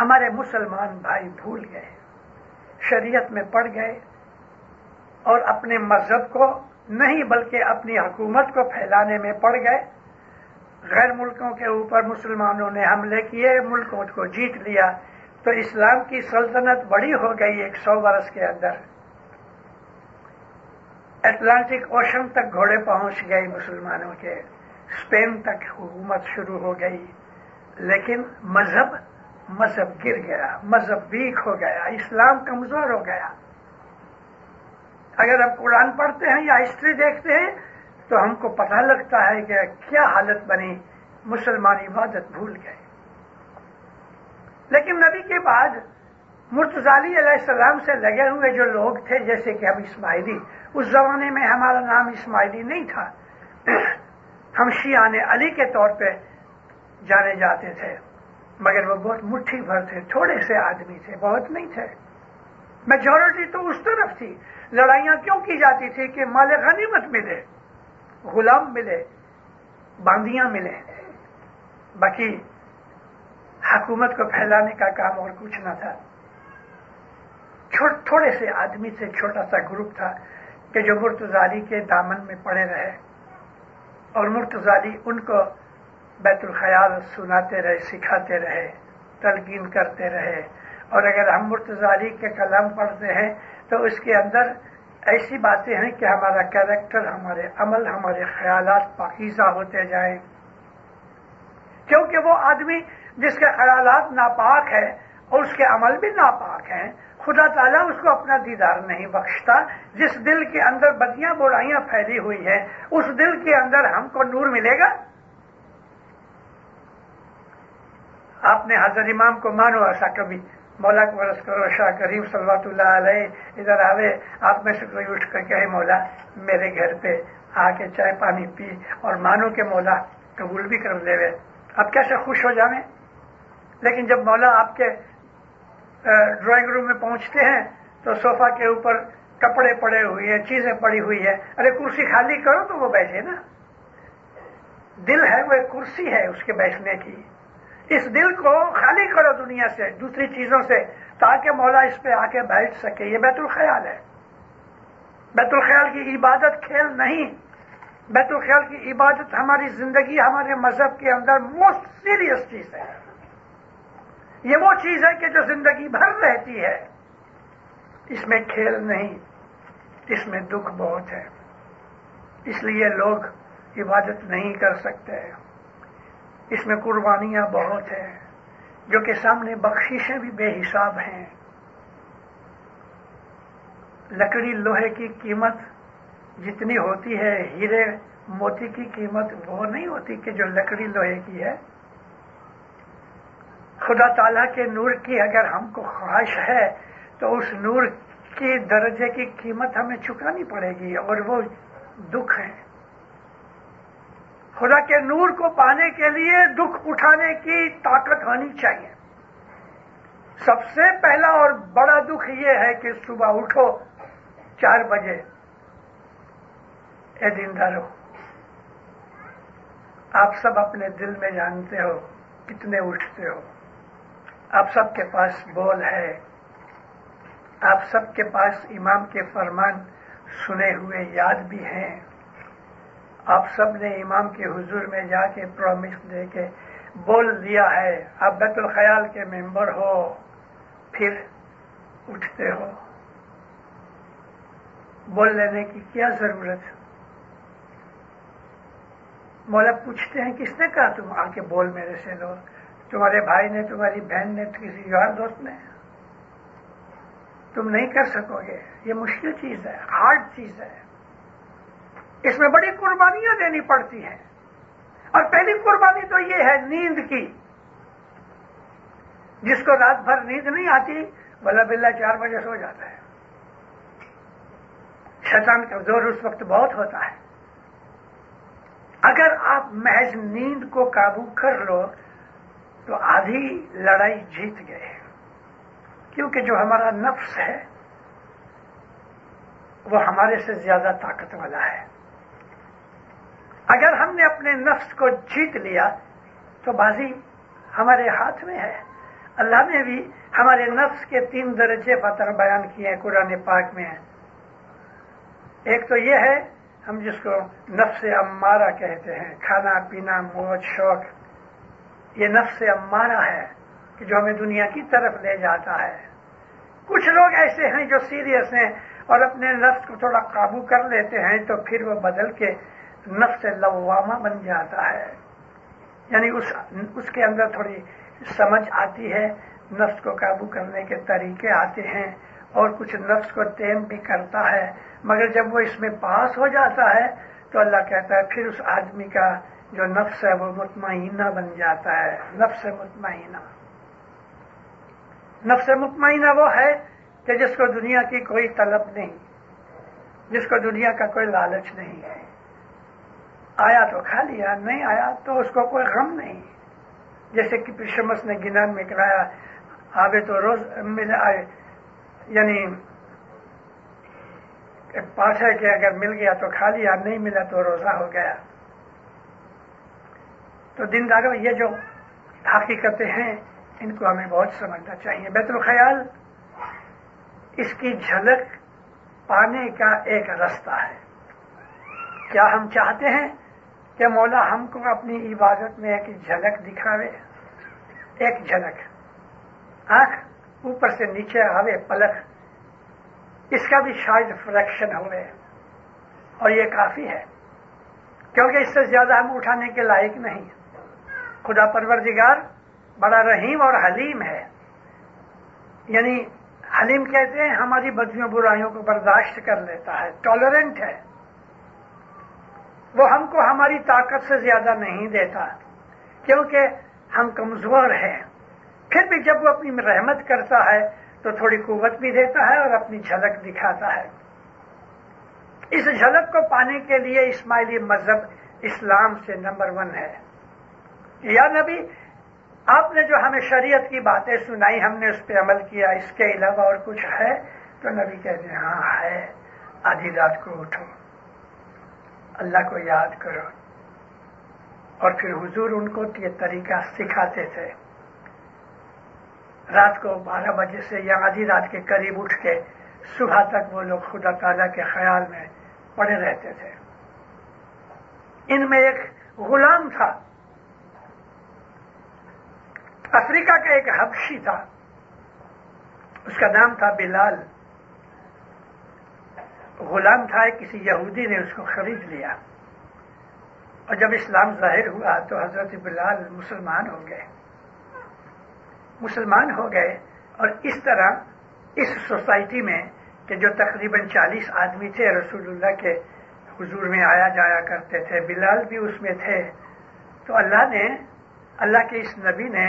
ہمارے مسلمان بھائی بھول گئے۔ شریعت میں پڑ گئے اور اپنے مذہب کو نہیں بلکہ اپنی حکومت کو پھیلانے میں پڑ گئے۔ غیر ملکوں کے اوپر مسلمانوں نے حملے کیے، ملکوں کو جیت لیا۔ تو اسلام کی سلطنت بڑی ہو گئی ایک سو برس کے اندر۔ اٹلانٹک اوشن تک گھوڑے پہنچ گئے مسلمانوں کے۔ اسپین تک حکومت شروع ہو گئی۔ لیکن مذہب مذہب گر گیا، مذہب ویک ہو گیا، اسلام کمزور ہو گیا۔ اگر ہم قرآن پڑھتے ہیں یا ہسٹری دیکھتے ہیں، تو ہم کو پتہ لگتا ہے کہ کیا حالت بنی، مسلمان عبادت بھول گئے۔ لیکن نبی کے بعد مرتضالی علیہ السلام سے لگے ہوئے جو لوگ تھے، جیسے کہ ہم اسماعیلی، اس زمانے میں ہمارا نام اسماعیلی نہیں تھا۔ ہم شیان علی کے طور پہ جانے جاتے تھے۔ مگر وہ بہت مٹھی بھر تھے، تھوڑے سے آدمی تھے، بہت نہیں تھے۔ میجورٹی تو اس طرف تھی۔ لڑائیاں کیوں کی جاتی تھی کہ مال غنیمت ملے، غلام ملے، باندیاں ملے۔ باقی حکومت کو پھیلانے کا کام اور کچھ نہ تھا۔ تھوڑے سے آدمی سے چھوٹا سا گروپ تھا کہ جو مرتزالی کے دامن میں پڑے رہے۔ اور مرتزالی ان کو بیت الخیال سناتے رہے، سکھاتے رہے، تلقین کرتے رہے۔ اور اگر ہم مرتزالی کے کلام پڑھتے ہیں، تو اس کے اندر ایسی باتیں ہیں کہ ہمارا کیریکٹر، ہمارے عمل، ہمارے خیالات پاکیزہ ہوتے جائیں۔ کیونکہ وہ آدمی جس کے خیالات ناپاک ہے اور اس کے عمل بھی ناپاک ہیں، خدا تعالیٰ اس کو اپنا دیدار نہیں بخشتا۔ جس دل کے اندر بدیاں برائیاں پھیلی ہوئی ہیں، اس دل کے اندر ہم کو نور ملے گا۔ آپ نے حضرت امام کو مانو، ایسا کبھی مولا کو برس کرو، شاہ کریم صلوات اللہ علیہ، ادھر آوے، آپ میں سے کوئی اٹھ کر کہے، مولا میرے گھر پہ آ کے چائے پانی پی اور مانو کہ مولا قبول بھی کر لے۔ اب کیسے خوش ہو جانے؟ لیکن جب مولا آپ کے ڈرائنگ روم میں پہنچتے ہیں، تو صوفہ کے اوپر کپڑے پڑے ہوئے ہیں، چیزیں پڑی ہوئی ہیں۔ ارے کرسی خالی کرو تو وہ بیٹھے نا۔ دل ہے وہ ایک کرسی ہے اس کے بیٹھنے کی۔ اس دل کو خالی کرو دنیا سے، دوسری چیزوں سے، تاکہ مولا اس پہ آ کے بیٹھ سکے۔ یہ بیت الخیال ہے۔ بیت الخیال کی عبادت کھیل نہیں۔ بیت الخیال کی عبادت ہماری زندگی، ہمارے مذہب کے اندر موسٹ سیریس چیز ہے۔ یہ وہ چیز ہے کہ جو زندگی بھر رہتی ہے۔ اس میں کھیل نہیں۔ اس میں دکھ بہت ہے۔ اس لیے لوگ عبادت نہیں کر سکتے۔ اس میں قربانیاں بہت ہیں، جو کہ سامنے بخشیشیں بھی بے حساب ہیں۔ لکڑی لوہے کی قیمت جتنی ہوتی ہے ہیرے موتی کی قیمت وہ نہیں ہوتی کہ جو لکڑی لوہے کی ہے۔ خدا تعالیٰ کے نور کی اگر ہم کو خواہش ہے، تو اس نور کی درجے کی قیمت ہمیں چکانی پڑے گی اور وہ دکھ ہے خدا کے نور کو پانے کے لیے دکھ اٹھانے کی طاقت ہونی چاہیے۔ سب سے پہلا اور بڑا دکھ یہ ہے کہ صبح اٹھو، چار بجے۔ اے دیندارو، آپ سب اپنے دل میں جانتے ہو کتنے اٹھتے ہو۔ آپ سب کے پاس بول ہے۔ آپ سب کے پاس امام کے فرمان سنے ہوئے یاد بھی ہیں۔ آپ سب نے امام کے حضور میں جا کے پرومس دے کے بول دیا ہے آپ بیت الخیال کے ممبر ہو، پھر اٹھتے ہو۔ بول لینے کی کیا ضرورت؟ مولا پوچھتے ہیں، کس نے کہا تم آ کے بول میرے سے لو تمہارے بھائی نے، تمہاری بہن نے، کسی یار دوست نے؟ تم نہیں کر سکو گے، یہ مشکل چیز ہے، ہارڈ چیز ہے۔ اس میں بڑی قربانیاں دینی پڑتی ہیں۔ اور پہلی قربانی تو یہ ہے نیند کی۔ جس کو رات بھر نیند نہیں آتی، بلا بلا چار بجے سو جاتا ہے۔ شیطان کا زور اس وقت بہت ہوتا ہے۔ اگر آپ محض نیند کو قابو کر لو، تو آدھی لڑائی جیت گئے۔ کیونکہ جو ہمارا نفس ہے، وہ ہمارے سے زیادہ طاقت والا ہے۔ اگر ہم نے اپنے نفس کو جیت لیا، تو بازی ہمارے ہاتھ میں ہے۔ اللہ نے بھی ہمارے نفس کے تین درجے پتر بیان کیے ہیں، قرآن پاک میں۔ ایک تو یہ ہے، ہم جس کو نفس امارہ کہتے ہیں، کھانا، پینا، موج، شوق، یہ نفس امارہ ہے کہ جو ہمیں دنیا کی طرف لے جاتا ہے۔ کچھ لوگ ایسے ہیں جو سیریس ہیں اور اپنے نفس کو تھوڑا قابو کر لیتے ہیں، تو پھر وہ بدل کے نفس لوامہ بن جاتا ہے۔ یعنی اس اس کے اندر تھوڑی سمجھ آتی ہے، نفس کو قابو کرنے کے طریقے آتے ہیں اور کچھ نفس کو تیم بھی کرتا ہے۔ مگر جب وہ اس میں پاس ہو جاتا ہے، تو اللہ کہتا ہے، پھر اس آدمی کا جو نفس ہے، وہ مطمئنہ بن جاتا ہے۔ نفس مطمئنہ۔ نفس مطمئنہ وہ ہے کہ جس کو دنیا کی کوئی طلب نہیں، جس کو دنیا کا کوئی لالچ نہیں۔ ہے آیا تو کھا لیا نہیں آیا تو اس کو کوئی غم نہیں۔ جیسے کہ پشمس نے گنان میں کرایا آبے تو روز مل آئے۔ یعنی پاس ہے کہ اگر مل گیا تو کھا لیا نہیں ملا تو روزہ ہو گیا۔ تو دن دارو یہ جو حقیقتیں ہیں، ان کو ہمیں بہت سمجھنا چاہیے۔ بیت الخیال، اس کی جھلک پانے کا ایک رستہ ہے۔ کیا ہم چاہتے ہیں؟ کہ مولا ہم کو اپنی عبادت میں ایک جھلک دکھاوے۔ ایک جھلک۔ آنکھ اوپر سے نیچے آوے، پلک۔ اس کا بھی شاید فریکشن ہوئے۔ اور یہ کافی ہے۔ کیونکہ اس سے زیادہ ہم اٹھانے کے لائق نہیں۔ خدا پروردگار بڑا رحیم اور حلیم ہے۔ یعنی حلیم کہتے ہیں ہماری بدیوں برائیوں کو برداشت کر لیتا ہے ٹالرنٹ ہے۔ وہ ہم کو ہماری طاقت سے زیادہ نہیں دیتا، کیونکہ ہم کمزور ہیں۔ پھر بھی جب وہ اپنی رحمت کرتا ہے، تو تھوڑی قوت بھی دیتا ہے اور اپنی جھلک دکھاتا ہے۔ اس جھلک کو پانے کے لیے اسماعیلی مذہب اسلام سے نمبر ون ہے۔ یا نبی، آپ نے جو ہمیں شریعت کی باتیں سنائی، ہم نے اس پہ عمل کیا، اس کے علاوہ اور کچھ ہے؟ تو نبی کہتے ہیں ہاں ہے۔ آدھی رات کو اٹھو۔ اللہ کو یاد کرو۔ اور پھر حضور ان کو یہ طریقہ سکھاتے تھے۔ رات کو بارہ بجے سے یا آدھی رات کے قریب اٹھ کے صبح تک وہ لوگ خدا تعالیٰ کے خیال میں پڑے رہتے تھے۔ ان میں ایک غلام تھا۔ افریقہ کا ایک حبشی تھا۔ اس کا نام تھا بلال۔ غلام تھا، کسی یہودی نے اس کو خرید لیا۔ اور جب اسلام ظاہر ہوا تو حضرت بلال مسلمان ہو گئے۔ مسلمان ہو گئے۔ اور اس طرح اس سوسائٹی میں کہ جو تقریباً چالیس آدمی تھے رسول اللہ کے حضور میں آیا جایا کرتے تھے، بلال بھی اس میں تھے۔ تو اللہ نے، اللہ کے اس نبی نے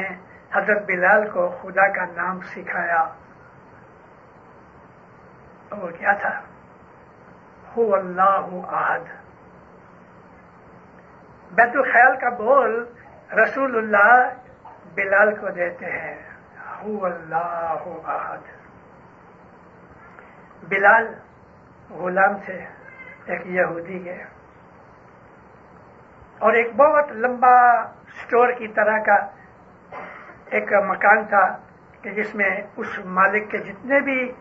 حضرت بلال کو خدا کا نام سکھایا۔ وہ کیا تھا؟ ہو اللہ آد بیت الخیال کا بول رسول اللہ بلال کو دیتے ہیں۔ ہو اللہ آد بلال غلام سے ایک یہودی کے اور ایک بہت لمبا سٹور کی طرح کا ایک مکان تھا کہ جس میں اس مالک کے جتنے بھی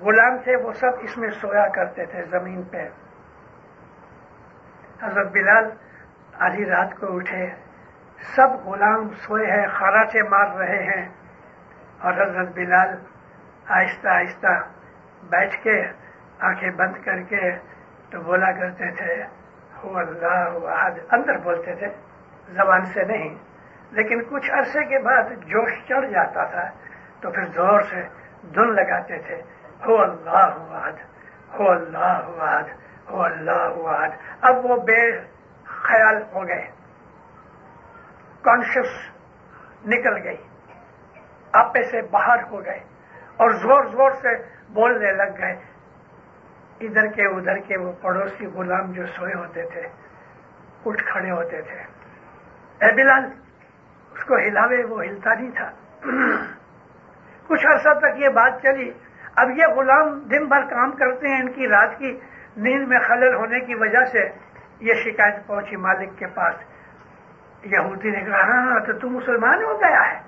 غلام تھے، وہ سب اس میں سویا کرتے تھے زمین پہ۔ حضرت بلال آدھی رات کو اٹھے۔ سب غلام سوئے ہیں خراچے مار رہے ہیں۔ اور حضرت بلال آہستہ آہستہ بیٹھ کے آنکھیں بند کر کے تو بولا کرتے تھے، ہو اللہ اندر بولتے تھے، زبان سے نہیں۔ لیکن کچھ عرصے کے بعد جوش چڑھ جاتا تھا تو پھر زور سے دھن لگاتے تھے۔ ہو اللہ واد ہو اللہ واد ہو اللہ واد اب وہ بے خیال ہو گئے۔ کانشیس نکل گئی۔ آپے سے باہر ہو گئے۔ اور زور زور سے بولنے لگ گئے۔ ادھر کے ادھر کے وہ پڑوسی غلام جو سوئے ہوتے تھے، اٹھ کھڑے ہوتے تھے۔ اے بلال، اس کو ہلاوے وہ ہلتا نہیں تھا۔ کچھ عرصہ تک یہ بات چلی۔ اب یہ غلام دن بھر کام کرتے ہیں ان کی رات کی نیند میں خلل ہونے کی وجہ سے یہ شکایت پہنچی مالک کے پاس۔ یہودی نے کہا ہاں, ہاں، تو تم مسلمان ہو گیا ہے۔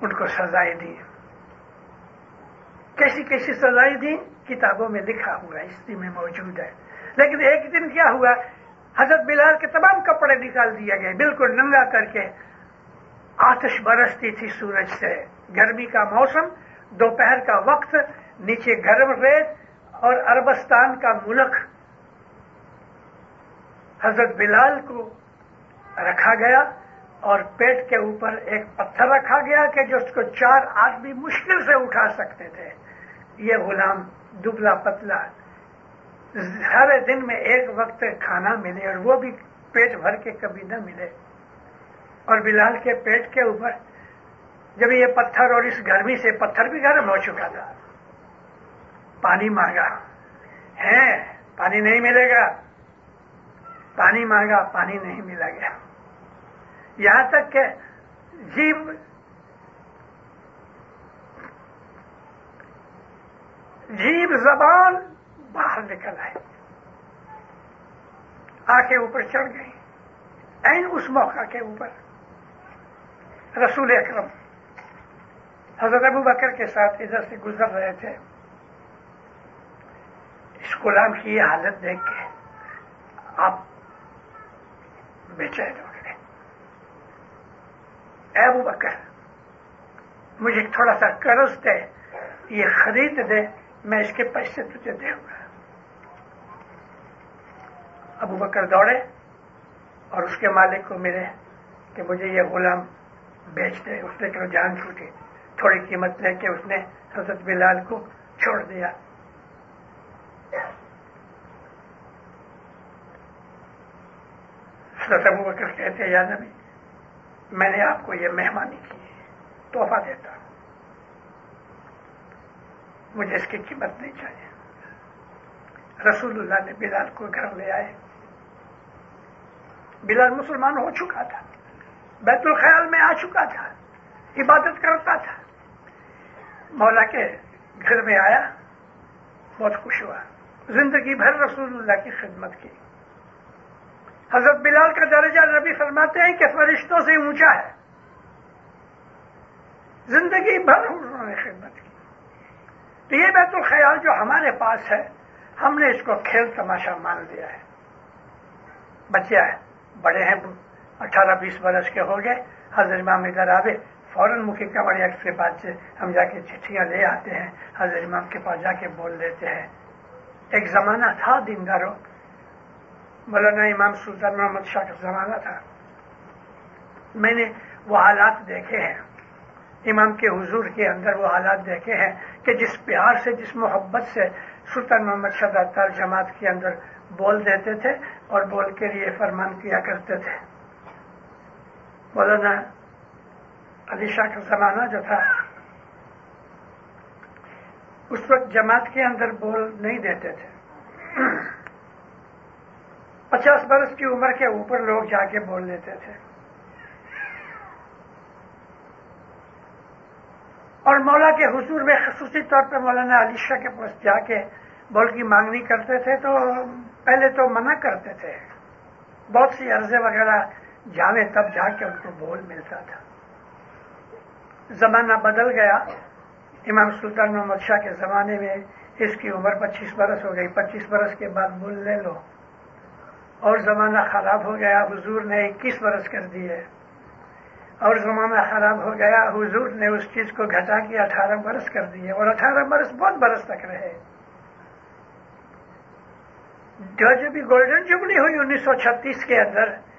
ان کو سزائیں دی۔ کیسی کیسی سزائیں دی؟ کتابوں میں لکھا ہوا ہے اس میں موجود ہے۔ لیکن ایک دن کیا ہوا؟ حضرت بلال کے تمام کپڑے نکال دیے گئے بالکل ننگا کر کے آتش برستی تھی سورج سے۔ گرمی کا موسم دوپہر کا وقت، نیچے گرم ریت اور اربستان کا ملک۔ حضرت بلال کو رکھا گیا اور پیٹ کے اوپر ایک پتھر رکھا گیا کہ جو اس کو چار آدمی مشکل سے اٹھا سکتے تھے۔ یہ غلام دبلا پتلا۔ ہر دن میں ایک وقت کھانا ملے اور وہ بھی پیٹ بھر کے کبھی نہ ملے۔ اور بلال کے پیٹ کے اوپر جب یہ پتھر اور اس گرمی سے پتھر بھی گرم ہو چکا تھا۔ پانی مانگا۔ ہے پانی نہیں ملے گا۔ پانی مانگا، پانی نہیں ملا گیا۔ یہاں تک کہ جیب جیب زبان باہر نکل آئے آنکھیں اوپر چڑھ گئی این اس موقع کے اوپر۔ رسول اکرم حضرت ابو بکر کے ساتھ ادھر سے گزر رہے تھے۔ اس غلام کی یہ حالت دیکھ کے آپ بے چین ہو گئے۔ اے ابو بکر، مجھے تھوڑا سا قرض دے، یہ خرید دے، میں اس کے پیسے تجھے دے گا۔ ابو بکر دوڑے اور اس کے مالک کو ملے کہ مجھے یہ غلام بیچ دے، اس نے کہ جان چھوٹی۔ تھوڑی قیمت لے کے اس نے حضرت بلال کو چھوڑ دیا۔ حضرت ابو بکر کہتے یا نبی، میں نے آپ کو یہ مہمانی کی تحفہ دیتا ہوں۔ مجھے اس کی قیمت نہیں چاہیے۔ رسول اللہ نے بلال کو گھر لے آئے۔ بلال مسلمان ہو چکا تھا، بیت الخیال میں آ چکا تھا، عبادت کرتا تھا۔ مولا کے گھر میں آیا، بہت خوش ہوا۔ زندگی بھر رسول اللہ کی خدمت کی۔ حضرت بلال کا درجہ نبی فرماتے ہیں کہ فرشتوں سے اونچا ہے۔ زندگی بھر انہوں نے خدمت کی۔ تو یہ بیت الخیال جو ہمارے پاس ہے، ہم نے اس کو کھیل تماشا مان لیا ہے۔ بچے ہیں، بڑے ہیں، اٹھارہ بیس برس کے ہو گئے، حضرت امام ادھر آوے۔ فوراً مکھی کمڑی کے بعد سے ہم جا کے چٹھیاں لے آتے ہیں، حضرت امام کے پاس جا کے بول دیتے ہیں۔ ایک زمانہ تھا دینداروں۔ مولانا امام سلطان محمد شاہ کا زمانہ تھا۔ میں نے وہ حالات دیکھے ہیں۔ امام کے حضور کے اندر وہ حالات دیکھے ہیں کہ جس پیار سے، جس محبت سے سلطان محمد شاہ جماعت کے اندر بول دیتے تھے اور بول کے لیے فرمان کیا کرتے تھے۔ مولانا علی شاہ کا زمانہ جو تھا، اس وقت جماعت کے اندر بول نہیں دیتے تھے۔ پچاس برس کی عمر کے اوپر لوگ جا کے بول لیتے تھے۔ اور مولا کے حضور میں خصوصی طور پہ مولانا علی شاہ کے پاس جا کے بول کی مانگنی کرتے تھے تو پہلے تو منع کرتے تھے۔ بہت سی عرضے وغیرہ جانے تب جا کے ان کو بول ملتا تھا۔ زمانہ بدل گیا۔ امام سلطان محمد شاہ کے زمانے میں اس کی عمر پچیس برس ہو گئی۔ پچیس برس کے بعد بول لے لو۔ اور زمانہ خراب ہو گیا، حضور نے اکیس برس کر دیے اور زمانہ خراب ہو گیا، حضور نے اس چیز کو گھٹا کے اٹھارہ برس کر دیے اور اٹھارہ برس بہت برس تک رہے۔ جو جب گولڈن جبلی ہوئی انیس سو چھتیس کے اندر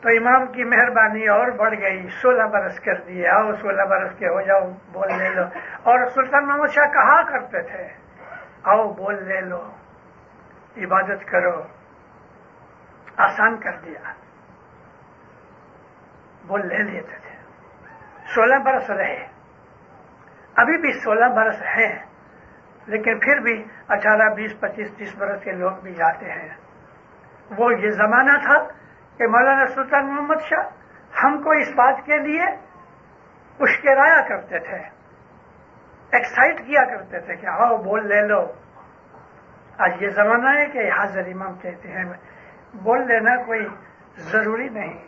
تو امام کی مہربانی اور بڑھ گئی، سولہ برس کر دیے، آؤ سولہ برس کے ہو جاؤ، بول لے لو۔ اور سلطان محمد شاہ کہا کرتے تھے، آؤ بول لے لو، عبادت کرو، آسان کر دیا۔ بول لے لیتے تھے۔ سولہ برس رہے۔ ابھی بھی سولہ برس ہیں، لیکن پھر بھی اٹھارہ، بیس، پچیس، تیس برس کے لوگ بھی جاتے ہیں۔ وہ یہ زمانہ تھا کہ مولانا سلطان محمد شاہ ہم کو اس بات کے لیے اشکرایا کرتے تھے ایکسائٹ کیا کرتے تھے کہ آؤ بول لے لو۔ آج یہ زمانہ ہے کہ حاضر امام کہتے ہیں، بول لینا کوئی ضروری نہیں۔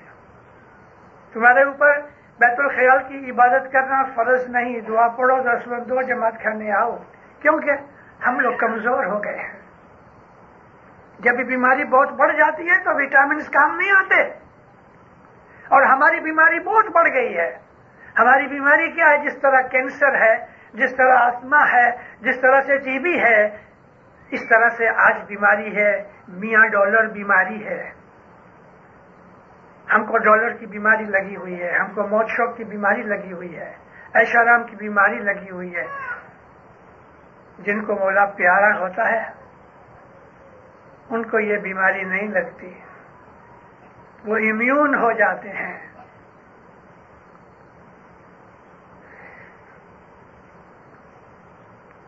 تمہارے اوپر بیت الخیال کی عبادت کرنا فرض نہیں۔ دعا پڑھو، دس دو جماعت کھانے آؤ۔ کیونکہ ہم لوگ کمزور ہو گئے ہیں۔ جب بیماری بہت بڑھ جاتی ہے تو وٹامنس کام نہیں آتے۔ اور ہماری بیماری بہت بڑھ گئی ہے۔ ہماری بیماری کیا ہے؟ جس طرح کینسر ہے، جس طرح آسما ہے، جس طرح سے ٹی بی ہے، اس طرح سے آج بیماری ہے۔ میاں ڈالر بیماری ہے۔ ہم کو ڈالر کی بیماری لگی ہوئی ہے۔ ہم کو موت شوق کی بیماری لگی ہوئی ہے۔ ایشارام کی بیماری لگی ہوئی ہے۔ جن کو مولا پیارا ہوتا ہے۔ ان کو یہ بیماری نہیں لگتی۔ وہ امیون ہو جاتے ہیں۔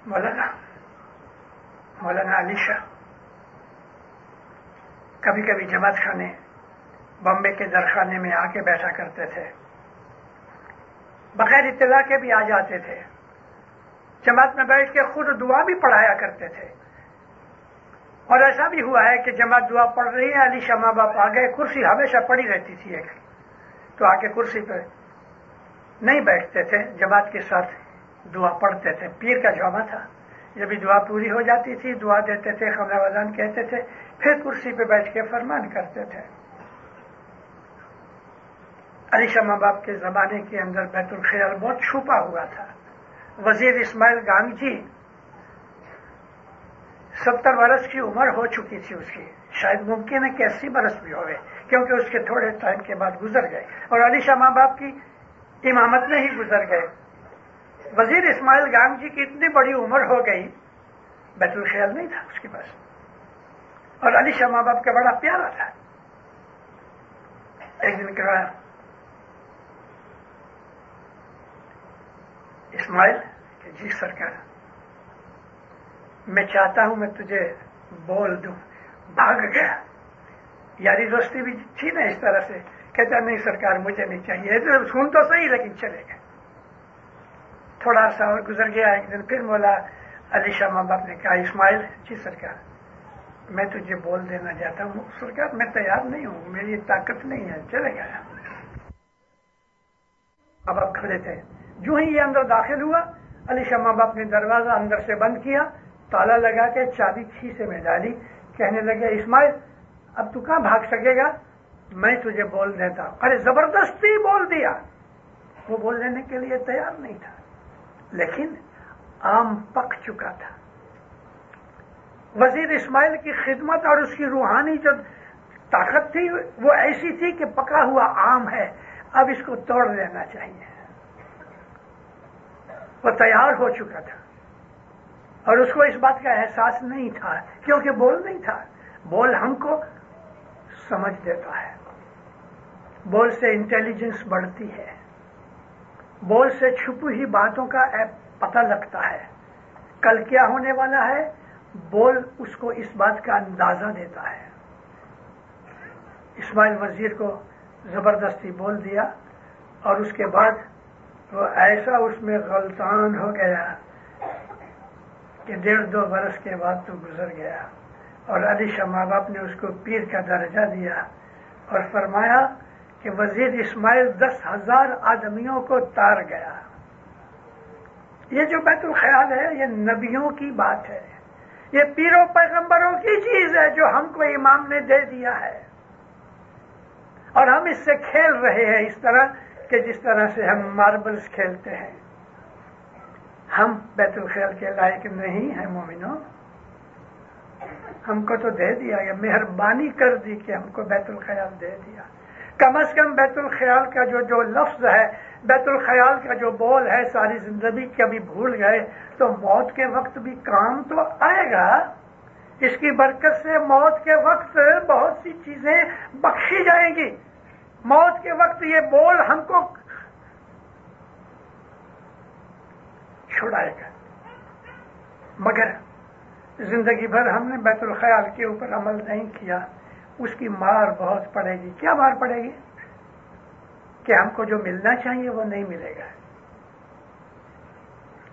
مولانا مولانا علی شاہ کبھی کبھی جماعت خانے بمبے کے درخانے میں آ کے بیٹھا کرتے تھے۔ بغیر اطلاع کے بھی آ جاتے تھے۔ جماعت میں بیٹھ کے خود دعا بھی پڑھایا کرتے تھے۔ اور ایسا بھی ہوا ہے کہ جماعت دعا پڑھ رہی ہے، علی شاہ ماں باپ آ گئے، کرسی ہمیشہ پڑی رہتی تھی ایک۔ تو آ کے کرسی پہ نہیں بیٹھتے تھے، جماعت کے ساتھ دعا پڑھتے تھے۔ پیر کا جامع تھا۔ جب بھی دعا پوری ہو جاتی تھی، دعا دیتے تھے خبر وزان کہتے تھے، پھر کرسی پہ بیٹھ کے فرمان کرتے تھے۔ علی شاہ ماں باپ کے زمانے کے اندر بیت الخیال بہت چھپا ہوا تھا۔ وزیر اسماعیل گانگ جی ستر برس کی عمر ہو چکی تھی اس کی۔ شاید ممکن ہے کہ اسی برس بھی ہوئے، کیونکہ اس کے تھوڑے ٹائم کے بعد گزر گئے۔ اور علی شاہ ماں باپ کی امامت میں ہی گزر گئے۔ وزیر اسماعیل گام جی کی اتنی بڑی عمر ہو گئی، بیت الخیال نہیں تھا اس کے پاس۔ اور علی شاہ ماں باپ کا بڑا پیارا تھا۔ ایک دن کرایا اسماعیل، کہ جی سرکار میں چاہتا ہوں میں تجھے بول دوں۔ بھاگ گیا۔ یاری دوستی بھی تھی نا اس طرح سے۔ کہتا نہیں سرکار، مجھے نہیں چاہیے۔ سن تو صحیح لیکن چلے گا تھوڑا سا اور گزر گیا۔ ایک دن پھر مولا علی شاہ ماں باپ نے کہا، اسماعیل جی سرکار، میں تجھے بول دینا چاہتا ہوں۔ سرکار، میں تیار نہیں ہوں، میری طاقت نہیں ہے۔ چلے گیا اب آپ کھڑے تھے۔ جو ہی یہ اندر داخل ہوا، علی شاہ ماں باپ نے دروازہ اندر سے بند کیا۔ تالا لگا کے چابی کھیسے میں ڈالی۔ کہنے لگے، اسماعیل، اب تو کہاں بھاگ سکے گا؟ میں تجھے بول دیتا ارے، زبردستی بول دیا۔ وہ بول دینے کے لیے تیار نہیں تھا، لیکن آم پک چکا تھا۔ وزیر اسماعیل کی خدمت اور اس کی روحانی جو طاقت تھی، وہ ایسی تھی کہ پکا ہوا آم ہے۔ اب اس کو توڑ لینا چاہیے۔ وہ تیار ہو چکا تھا۔ اور اس کو اس بات کا احساس نہیں تھا، کیونکہ بول نہیں تھا۔ بول ہم کو سمجھ دیتا ہے۔ بول سے انٹیلیجنس بڑھتی ہے۔ بول سے چھپی ہوئی باتوں کا پتہ لگتا ہے۔ کل کیا ہونے والا ہے؟ بول اس کو اس بات کا اندازہ دیتا ہے۔ اسماعیل وزیر کو زبردستی بول دیا اور اس کے بعد وہ ایسا اس میں غلطان ہو گیا۔ کہ ڈیڑھ دو برس کے بعد تو گزر گیا اور علی شاہ ماں باپ نے اس کو پیر کا درجہ دیا اور فرمایا کہ وزیر اسماعیل دس ہزار آدمیوں کو تار گیا۔ یہ جو بیت الخیال ہے، یہ نبیوں کی بات ہے۔ یہ پیروں پیغمبروں کی چیز ہے جو ہم کو امام نے دے دیا ہے۔ اور ہم اس سے کھیل رہے ہیں اس طرح کہ جس طرح سے ہم ماربلز کھیلتے ہیں۔ ہم بیت الخیال کے لائق نہیں ہیں مومنوں۔ ہم کو تو دے دیا یا مہربانی کر دی کہ ہم کو بیت الخیال دے دیا۔ کم از کم بیت الخیال کا جو جو لفظ ہے، بیت الخیال کا جو بول ہے، ساری زندگی کبھی بھول گئے، تو موت کے وقت بھی کام تو آئے گا۔ اس کی برکت سے موت کے وقت بہت سی چیزیں بخشی جائیں گی۔ موت کے وقت یہ بول ہم کو چھڑائے گا مگر زندگی بھر ہم نے بیت الخیال کے اوپر عمل نہیں کیا، اس کی مار بہت پڑے گی۔ کیا مار پڑے گی؟ کہ ہم کو جو ملنا چاہیے وہ نہیں ملے گا۔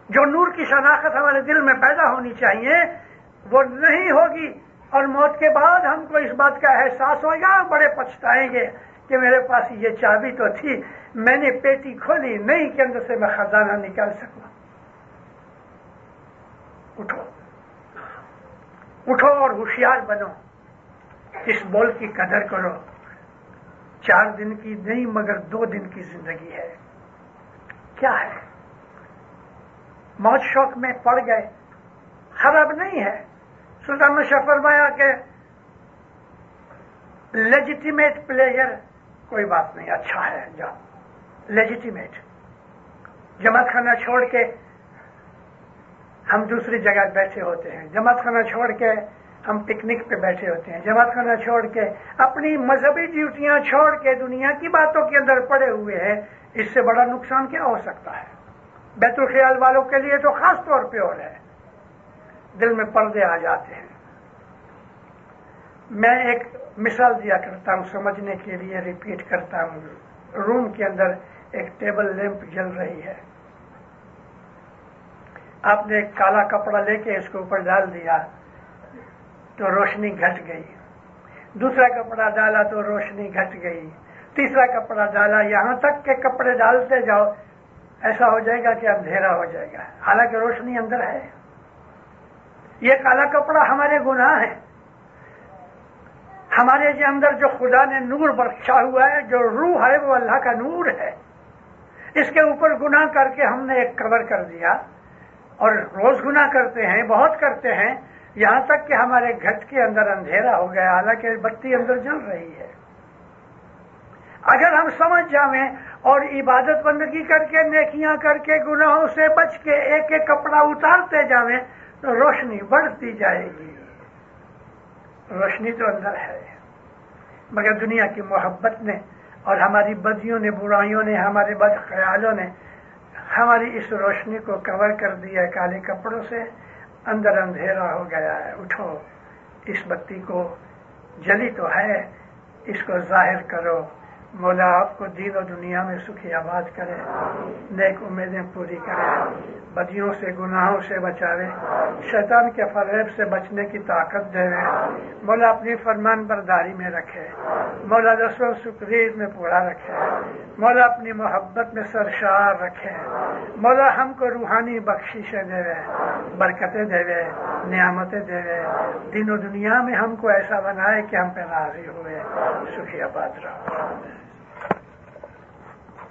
جو نور کی شناخت ہمارے دل میں پیدا ہونی چاہیے وہ نہیں ہوگی۔ اور موت کے بعد ہم کو اس بات کا احساس ہوگا، بڑے پچھتائیں گے کہ میرے پاس یہ چابی تو تھی، میں نے پیٹی کھولی، نہیں کے اندر سے میں خزانہ نکال سکوں اٹھو اٹھو اور ہوشیار بنو۔ اس بول کی قدر کرو۔ چار دن کی نہیں، مگر دو دن کی زندگی ہے۔ کیا ہے؟ موت شوق میں پڑ گئے۔ خراب نہیں ہے۔ سلطان نے فرمایا کہ لیجیٹیمیٹ پلیئر کوئی بات نہیں اچھا ہے، جاؤ۔ لیجیٹیمیٹ جماعت خانہ چھوڑ کے ہم دوسری جگہ بیٹھے ہوتے ہیں۔ جماعت خانہ چھوڑ کے ہم پکنک پہ بیٹھے ہوتے ہیں۔ جماعت خانہ چھوڑ کے اپنی مذہبی ڈیوٹیاں چھوڑ کے دنیا کی باتوں کے اندر پڑے ہوئے ہیں، اس سے بڑا نقصان کیا ہو سکتا ہے؟ بیت الخیال والوں کے لیے تو خاص طور پہ ہو رہا ہے۔ دل میں پردے آ جاتے ہیں۔ میں ایک مثال دیا کرتا ہوں سمجھنے کے لیے ریپیٹ کرتا ہوں۔ روم کے اندر ایک ٹیبل لیمپ جل رہی ہے۔ آپ نے ایک کالا کپڑا لے کے اس کے اوپر ڈال دیا تو روشنی گھٹ گئی۔ دوسرا کپڑا ڈالا تو روشنی گھٹ گئی۔ تیسرا کپڑا ڈالا، یہاں تک کہ کپڑے ڈالتے جاؤ، ایسا ہو جائے گا کہ اندھیرا ہو جائے گا۔ حالانکہ روشنی اندر ہے۔ یہ کالا کپڑا ہمارے گناہ ہے ہمارے جو اندر جو خدا نے نور بخشا ہوا ہے، جو روح ہے، وہ اللہ کا نور ہے۔ اس کے اوپر گناہ کر کے ہم نے ایک کور کر دیا۔ اور روز گنا کرتے ہیں، بہت کرتے ہیں، یہاں تک کہ ہمارے گھٹ کے اندر اندھیرا ہو گیا، حالانکہ بتی اندر جل رہی ہے۔ اگر ہم سمجھ جائیں اور عبادت بندگی کر کے، نیکیاں کر کے، گناہوں سے بچ کے ایک ایک کپڑا اتارتے جائیں تو روشنی بڑھتی جائے گی۔ روشنی تو اندر ہے، مگر دنیا کی محبت نے اور ہماری بدیوں نے، برائیوں نے، ہمارے بد خیالوں نے ہماری اس روشنی کو کور کر دیا کالے کپڑوں سے، اندر اندھیرا ہو گیا ہے، اٹھو۔ اس بتی کو جلی تو ہے، اس کو ظاہر کرو۔ مولا آپ کو دین و دنیا میں سکھی آباد کرے، نیک امیدیں پوری کرے، بدیوں سے، گناہوں سے بچاوے، شیطان کے فریب سے بچنے کی طاقت دے مولا اپنی فرمان برداری میں رکھے، مولا رسو سکریر میں پورا رکھے، مولا اپنی محبت میں سرشار رکھے، مولا ہم کو روحانی بخششیں دے برکتیں دے نعمتیں دے دین و دنیا میں ہم کو ایسا بنائے کہ ہم پہ راضی ہوئے۔ سکھی آباد رہو۔